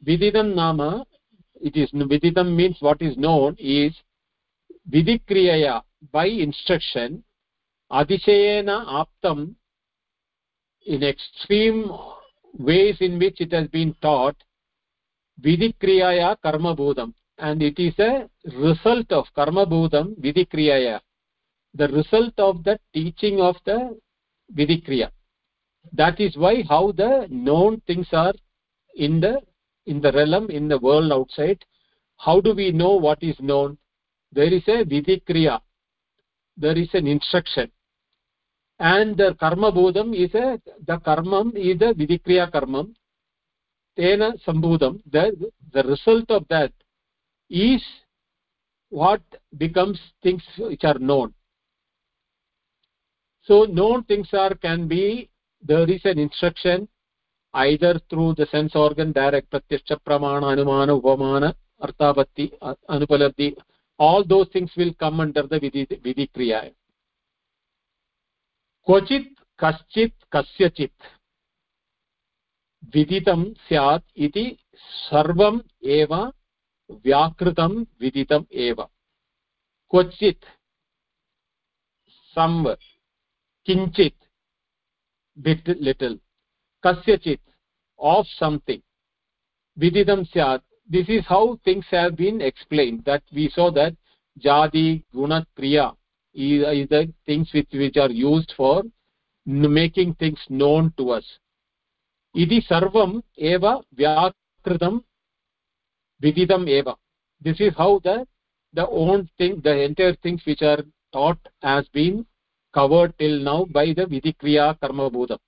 विदितम् नाम it is विदितम् means what is known is विधिक्रियया by instruction अतिशयेन आप्तम् in extreme ways in which it has been taught विधिक्रियया कर्मभूतम् and it is a result of karma bhutam vidikriyaya the result of the teaching of the vidikriya. That is why how the known things are in the in the realm in the world outside how do we know what is known? There is a vidikriya. There is an instruction. And the karma bodham is a the karmam is a vidikriya karmam. Tena sambudham the the result of that is what becomes things which are known so known things are can be there is an instruction either through the sense organ direct pratyaksha pramana anumana upamana arthapatti anupalabdhi all those things will come under the vidhi vidhi kriya क्वचित् कश्चित् कस्यचित् विदितं स्यात् इति सर्वम् एव व्याकृतं विदितम् एव क्वचित् सम् किञ्चित् बिट् लिटल् कस्यचित् आफ् संथिङ्ग् विदितं स्यात्। This is how things have been explain that we so that jati, गुणक्रिया is things with which are used for making things known to us इति सर्वम् एव व्याकृतं, विदितम् एव। This is how the one thing the entire things which are thought has been covered till now by the vidikriya karma bodham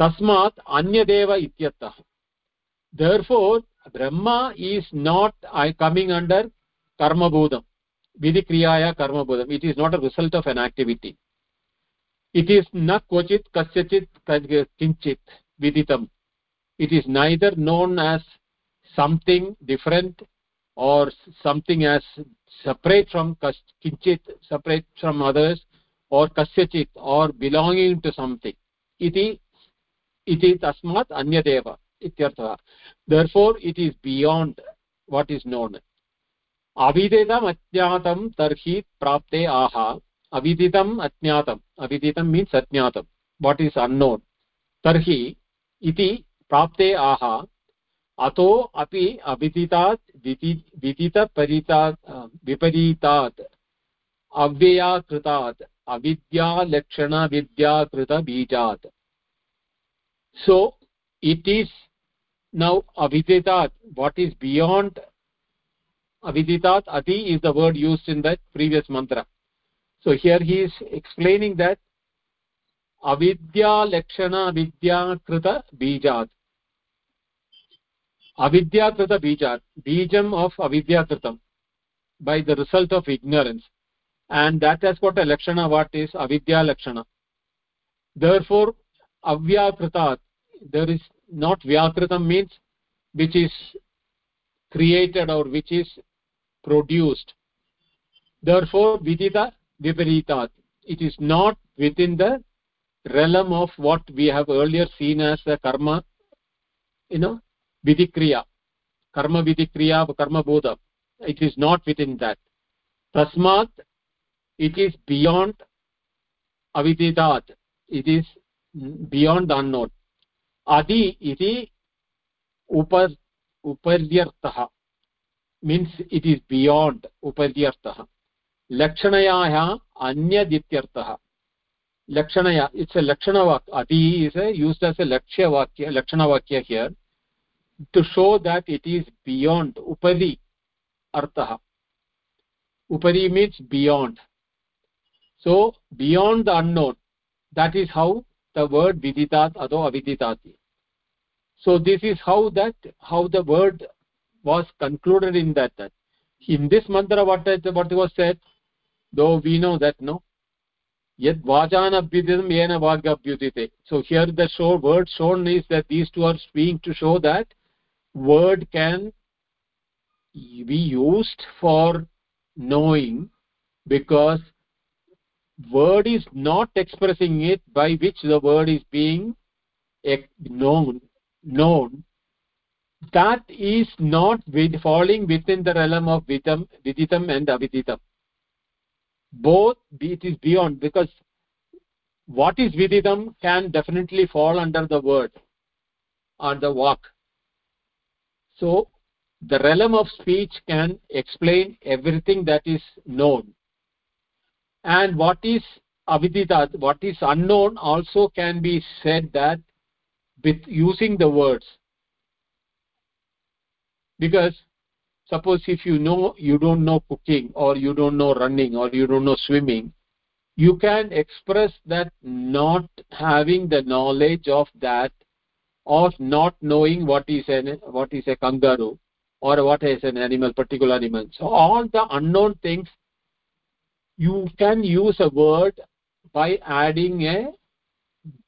tasmat anyadeva ityartha therefore brahma is not coming under karma bodham vidikriyaya karma bodham it is not a result of an activity it is na kochit kasyachit kinchit viditam it is neither known as something different or something as separate from kinchit separate from others और कस्यचित् और belonging to something इति इति तस्मात् अन्यदेव इत्यर्थः therefore it is beyond what is known अविदितम् अज्ञातं तर्हि प्राप्ते आह अविदितम् अज्ञातम् अविदितं मीन्स अज्ञातं व्हाट इज़ अननोन तर्हि इति प्राप्ते आह अतो अपि अविदितात् विदितपरितात् विपरीतात् अव्ययाकृतात् अविद्यालक्षण विद्यात सो इट इज़ नौ अविदिता वाट इज़ बियॉन्ड अविदिता अति is the word use in that previous mantra so here he is explaining that अविद्यालक्षण विद्यात बीजा अविद्यात बीजा बीजम अविद्यात by the result of ignorance and that has got a lakshana what is avidya lakshana. Therefore avyakritat there is not vyakritam means which is created or which is produced. Therefore vidita viparitat. It is not within the realm of what we have earlier seen as the karma you know vidikriya. Karma vidikriya karma bodha. It is not within that. Tasmat it is beyond aviditat it is beyond the unknown adi iti upar uparyartah means it is beyond uparyartah lakshanayah anyadityartah lakshanaya it's a lakshana vak adi is a, used as a lakshya vakya lakshana vakya here to show that it is beyond upari artah upari means beyond so beyond the unknown that is how the word viditat ado aviditati so this is how that how the word was concluded in that, that in this mantra what what was said though we know that no yad vachanabhyuditam yena vagabhyudite so here the show word shown is that these two are speaking to show that word can be used for knowing because word is not expressing it by which the word is being known known. That is not with falling within the realm of vitam viditam and aviditam both it is beyond because what is viditam can definitely fall under the word or the walk. So the realm of speech can explain everything that is known and what is aviditat what is unknown also can be said that with using the words. Because suppose if you know you don't know cooking or you don't know running or you don't know swimming you can express that not having the knowledge of that or not knowing what is an what is a kangaroo or what is an animal particular animal. So all the unknown things you can use a word by adding a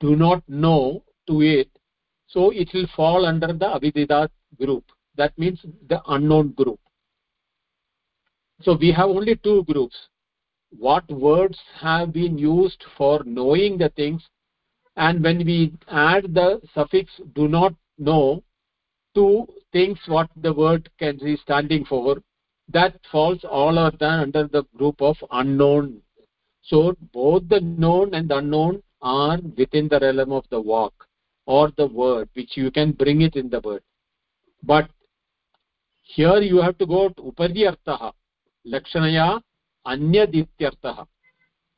do not know to it. So it will fall under the avididat group. That means the unknown group. So we have only two groups. What words have been used for knowing the things and when we add the suffix do not know to things what the word can be standing for that falls all are done under the group of unknown so both the known and unknown are within the realm of the walk or the word which you can bring it in the word but here you have to go to upari artha lakshanaya anyadityartha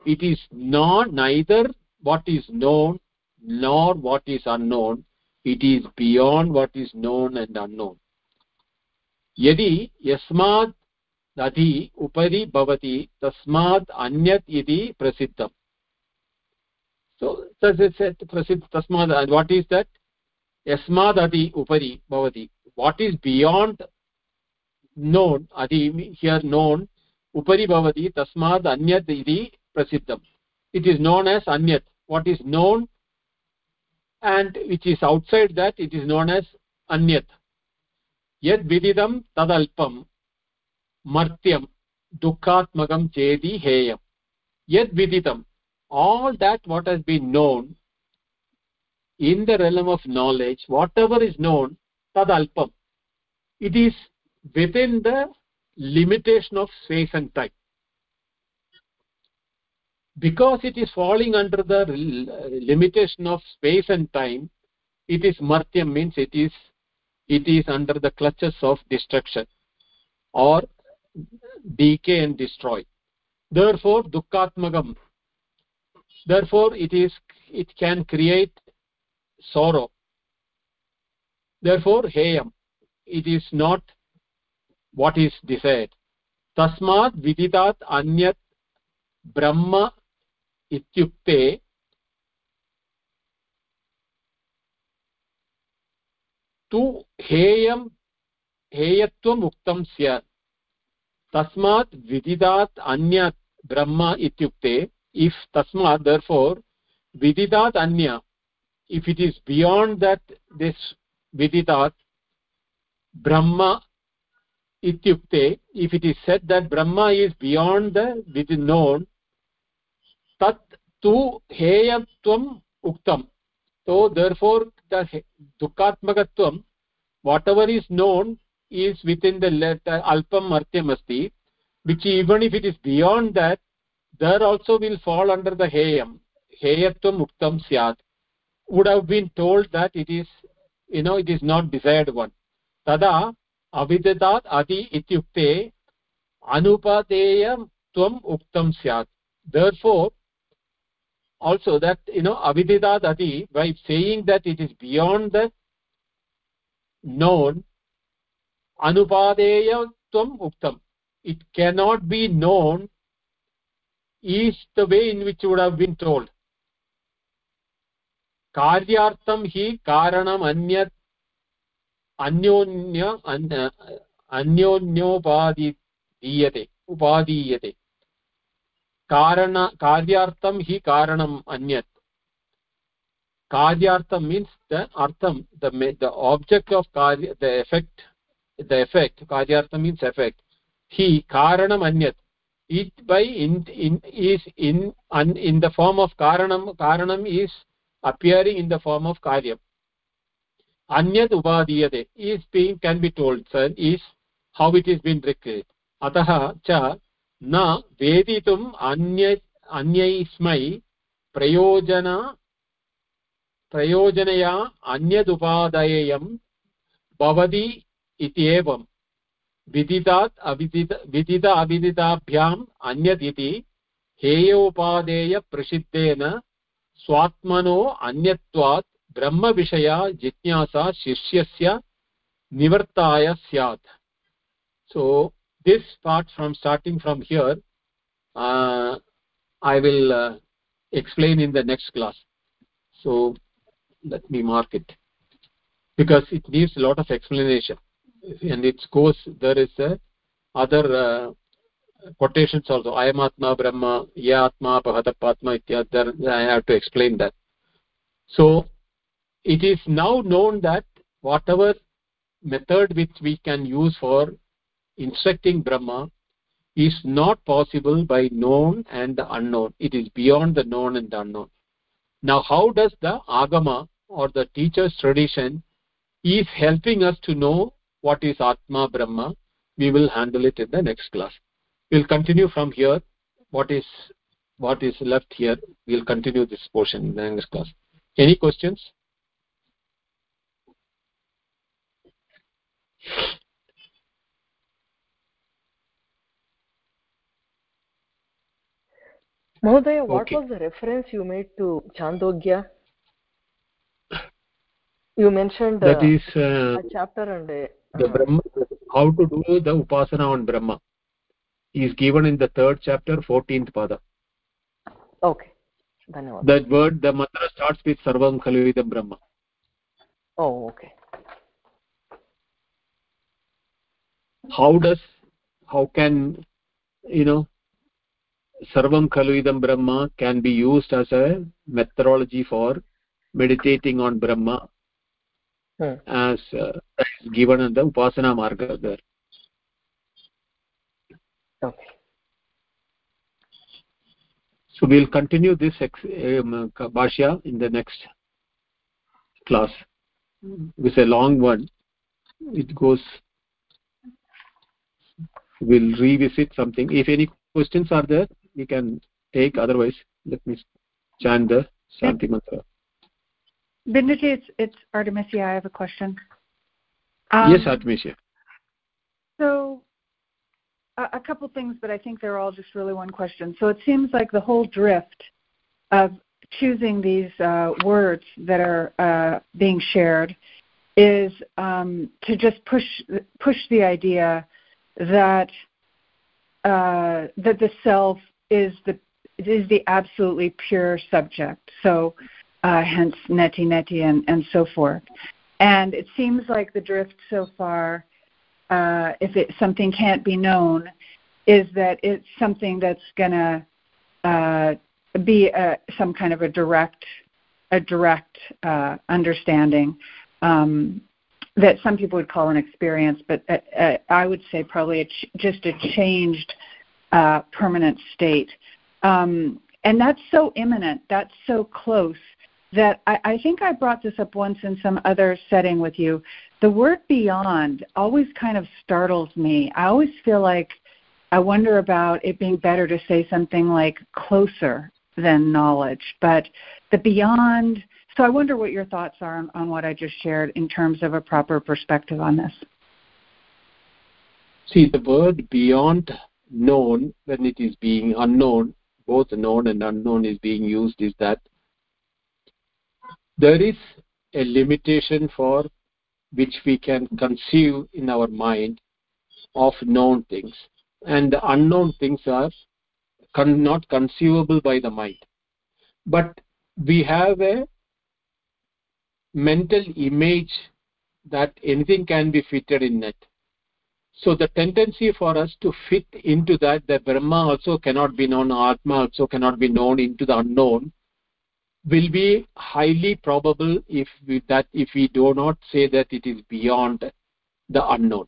it is not neither what is known nor what is unknown it is beyond what is known and unknown यदि यस्मात् नदी उपरि भवति, तस्मात् अन्यत् इति प्रसिद्धम्। प्रसिद्ध, तस्मात् वाट् ईस् दट् यस्मात् अति उपरि भवति। वाट् ईस् बियाण्ड् नोन् अति हियर् नोन् उपरि भवति तस्मात् अन्यत् इति प्रसिद्धम्। इट् इस् नोन् एस् अन्यत्। What is known and which is outside that it is known as अन्यत्। यद्विदितं तदल्पं martyam dukkhatmakam chedi heyam yad vididam all that what has been known in the realm of knowledge whatever is known tadalpam. It is within the limitation of space and time. Because it is falling under the limitation of space and time it is martyam means it is it is under the clutches of destruction. Or decay and destroy therefore dukkhatmagam therefore it is it can create sorrow therefore heyam it is not what is desired tasmat viditat anyat brahma इत्युक्ते तु हेयं हेयत्वम् उक्तं स्यात् तस्मात् विदिदात् अन्य ब्रह्म इत्युक्ते if तस्मात् दर् four विदिदात् अन्य if it is beyond that this विदितात् ब्रह्म इत्युक्ते if it is said that Brahma is beyond the विद् नोन् तत् तु हेयत्वम् उक्तं so therefore दुःखात्मकत्वं whatever is known is within the letter alpam martyam asti which even if it is beyond that there also will fall under the heyam heyatvam uktam syat. Would have been told that it is you know it is not desired one. Tada avidatat adi ityukte anupadeya tvam uktam syat. Therefore also that you know avididat adi by saying that it is beyond the known anupadeya tvam uktam it cannot be known is the way in which would have been told कार्यार्थं हि कारणम् अन्यत् अन्योन्य अन्योन्योपादि दीयते उपादीयते कारण कार्यार्थं हि कारणम् अन्यत् कार्यार्थं मीन्स् द अर्थं द आब्जेक्ट् आफ् कार्य द एफेक्ट् द एफेक्ट् कार्यार्थं मीन्स् एफेक्ट् हि कारणम् अन्यत् by in in is in un, in the form of karanam karanam is appearing in the form of karyam anyat upadiyate is being can be told sir is how it is been recorded atah cha na veditum anya अन्यैस्मै प्रयोजना प्रयोजनया अन्यदुपादयेयं भवति इति एवं विदितात् अविदित, विदित अविदिताभ्याम् अन्यत् इति हेयोपादेयप्रसिद्धेन स्वात्मनो अन्यत्वात् ब्रह्मविषया जिज्ञासा शिष्यस्य निवर्ताय स्यात्। So this part from starting from here I will explain in the next class so let me mark it because it needs lot of explanation and it goes there is a other uh, quotations also. I brahma ya atma ityad. I have to explain that. So it is now known that whatever method which we can use for instructing brahma is not possible by known and the unknown. It is beyond the known and the unknown. Now how does the agama or the teacher's tradition is helping us to know what is atma brahma we will handle it in the next class we'll continue from here what is what is left here we'll continue this portion in the next class any questions Mahodaya, what Okay. was the reference you made to Chandogya? You mentioned uh, that is uh, a chapter and a, the uh, brahma how to do the upasana on brahma is given in the third chapter 14th pada okay. Dhanyawad. that word the mantra starts with sarvam khalu idam brahma Oh, okay. how does how can you know sarvam khalu idam brahma can be used as a methodology for meditating on brahma. As uh, given in the upasana marga there. Okay. so we'll continue this um, bhashya in the next class. It's a long one it goes we'll revisit something. If any questions are there we can take. Otherwise let me chant the shanti mantra Binduji, it's, it's Artemisia. I have a question. yes Artemisia. So, a, a couple things, but I think they're all just really one question. So it seems like the whole drift of choosing these uh, words that are uh, being shared is um, to just push push the idea that uh, that the self is the is the absolutely pure subject. So, uh, hence neti neti and, and so forth. And it seems like the drift so far uh, if it something can't be known, is that it's something that's going to uh, be a, some kind of a direct a direct uh, understanding um, that some people would call an experience, but uh, uh, I would say probably a ch- just a changed uh, permanent state. Um, and that's so imminent, that's so close that I, I think I brought this up once in some other setting with you. The word beyond always kind of startles me. I always feel like I wonder about it being better to say something like closer than knowledge, but the beyond. So I wonder what your thoughts are on, on what I just shared in terms of a proper perspective on this. see the word beyond known when it is being unknown both known and unknown is being used is that there is a limitation for which we can conceive in our mind of known things. And the unknown things are con- not conceivable by the mind. But we have a mental image that anything can be fitted in it so the tendency for us to fit into that the brahma also cannot be known atma also cannot be known into the unknown will be highly probable if we, that if we do not say that it is beyond the unknown.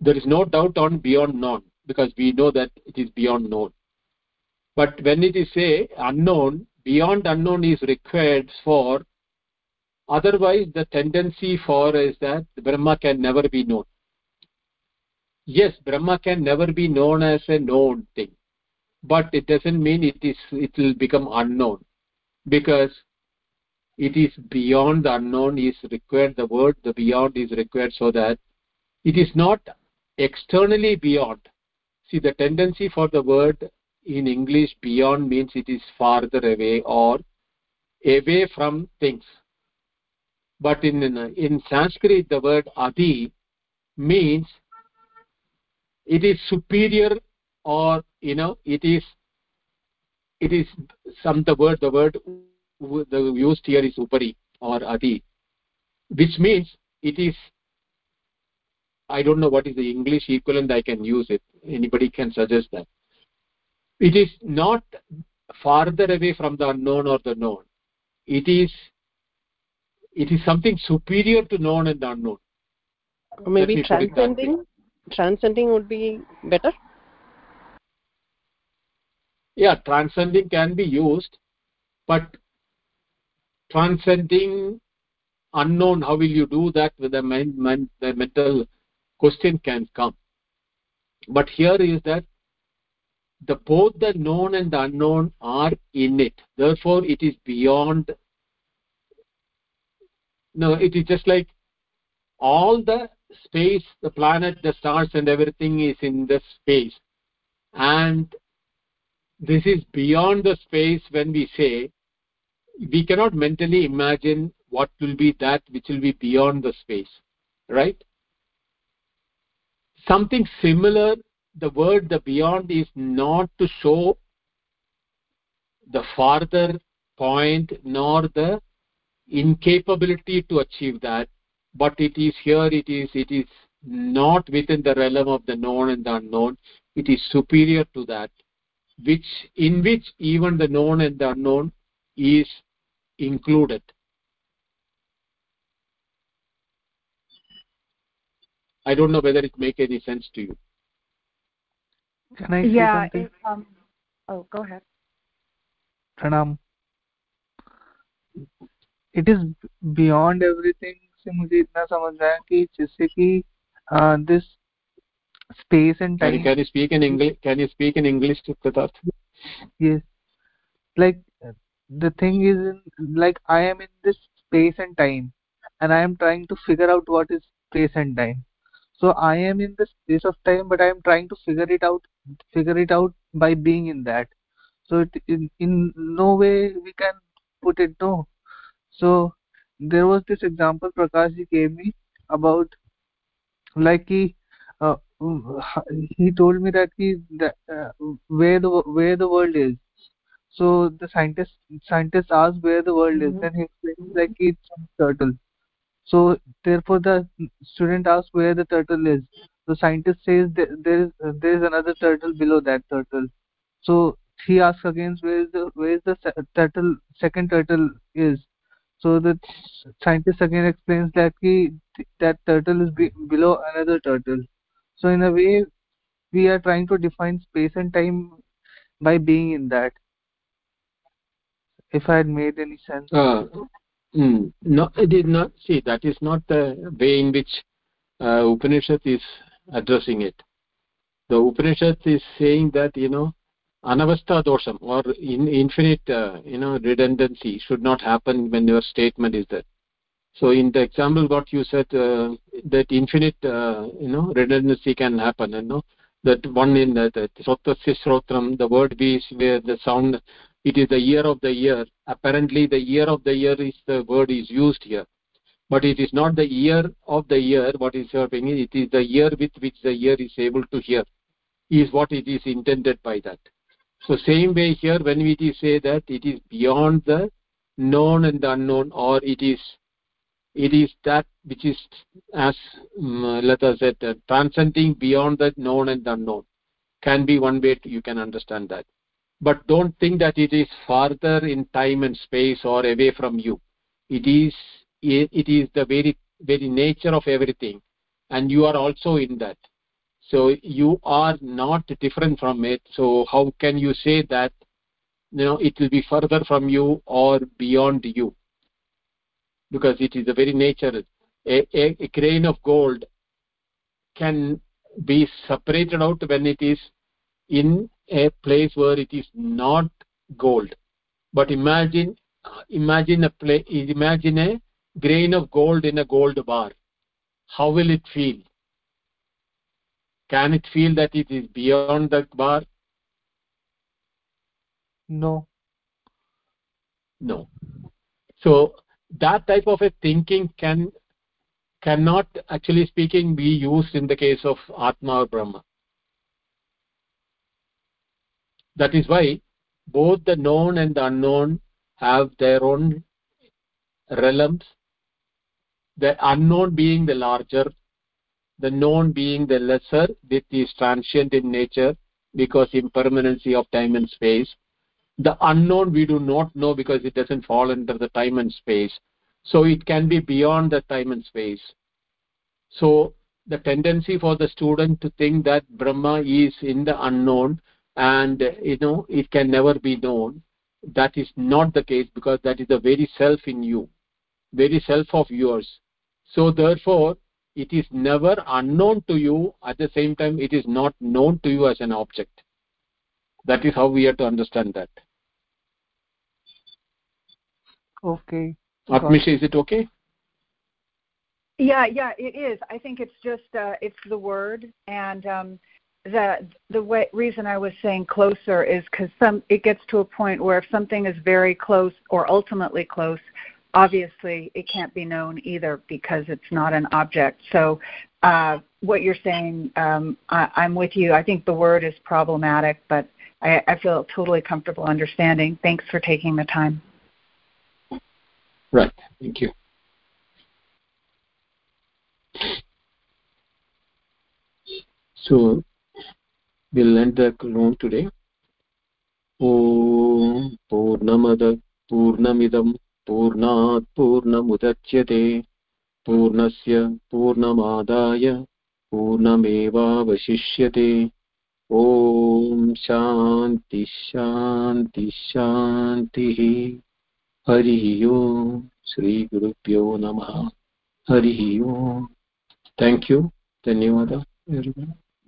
There is no doubt on beyond known because we know that it is beyond known. But when it is say unknown beyond unknown is required for otherwise the tendency for is that brahma can never be known. Yes brahma can never be known as a known thing but it doesn't mean it is it will become unknown. Because it is beyond the unknown is required the word the beyond is required so that it is not externally beyond. See the tendency for the word in english beyond means it is farther away or away from things. But in in sanskrit the word adi means it is superior or you know it is it is some the word the word the used here is upari or adi which means it is i don't know what is the english equivalent i can use it anybody can suggest that it is not farther away from the unknown or the known it is it is something superior to known and unknown Maybe Let me put it that way. transcending. transcending would be better yeah transcending can be used but transcending unknown how will you do that with the, mind, mind, the mental question can come. But here is that the both the known and the unknown are in it. Therefore it is beyond no it is just like all the space the planet the stars and everything is in the space. And this is beyond the space when we say we cannot mentally imagine what will be that which will be beyond the space right? Something similar the word the beyond is not to show the farther point nor the incapability to achieve that but it is here it is it is not within the realm of the known and the unknown. It is superior to that which in which even the known and the unknown is included i don't know whether it make any sense to you can i yeah say it, um, oh go ahead pranam it is beyond everything से मुझे इतना समझ रहा है कि जिससे कि this space and time can you, can you speak in english can you speak in english Siddharth? yes. Like the thing is like i am in this space and time and i am trying to figure out what is space and time. So i am in the space of time but i am trying to figure it out figure it out by being in that. So it, in, in no way we can put it no. So there was this example prakash ji gave me about like he uh, he told me that he that, uh, where the where the world is. So the scientist scientist asked where the world is Mhm. then he explains like it's a turtle. So therefore the student asks where the turtle is. The scientist says that there is uh, there is another turtle below that turtle. So he asks again where is the where is the turtle second turtle is. So the scientist again explains that he, that turtle is be, below another turtle so in a way we are trying to define space and time by being in that. If i had made any sense. Uh, mm, no it is not. See that is not the way in which uh, upanishad is addressing it. The upanishad is saying that you know anavastha dosham or in infinite uh, you know redundancy should not happen when your statement is there so in the example what you said uh, that infinite uh, you know redundancy can happen you know that one in the, shrotrasya shrotram the word is where the sound it is the year of the year. Apparently the year of the year is the word is used here. But it is not the year of the year what is happening it is the year with which the year is able to hear is what it is intended by that. So same way here when we say that it is beyond the known and the unknown or it is it is that which is as um, let us say uh, transcending beyond the known and unknown. Can be one way to, you can understand that. But don't think that it is farther in time and space or away from you. It is it is the very very nature of everything. And you are also in that. So you are not different from it. So how can you say that you know it will be further from you or beyond you because it is the very nature. A, a, a grain of gold can be separated out when it is in a place where it is not gold. But imagine imagine a play imagine a grain of gold in a gold bar. How will it feel? Can it feel that it is beyond the bar? No. No. So that type of a thinking can cannot actually speaking be used in the case of atma or brahma. That is why both the known and the unknown have their own realms. The unknown being the larger the known being the lesser that is transient in nature because impermanency of time and space the unknown we do not know because it doesn't fall under the time and space. So it can be beyond the time and space. So the tendency for the student to think that brahma is in the unknown and you know it can never be known that is not the case because that is the very self in you very self of yours. So therefore it is never unknown to you. At the same time it is not known to you as an object. That is how we have to understand that okay atmisha is it okay Yeah, yeah, it is. I think it's just uh, it's the word, and um, the the way, reason I was saying closer is because some it gets to a point where if something is very close or ultimately close, obviously it can't be known either because it's not an object. So uh, what you're saying, um, I, I'm with you. I think the word is problematic, but I, I feel totally comfortable understanding. Thanks for taking the time. Right. Thank you. So, we'll end the room today. ॐ पूर्णमद पूर्णमिदं पूर्णात् पूर्णमुदच्यते पूर्णस्य पूर्णमादाय पूर्णमेवावशिष्यते ॐ शान्ति शान्तिः हरिः ओम् श्रीगुरुभ्यो नमः। हरिः ओम् थेङ्क् यू धन्यवादः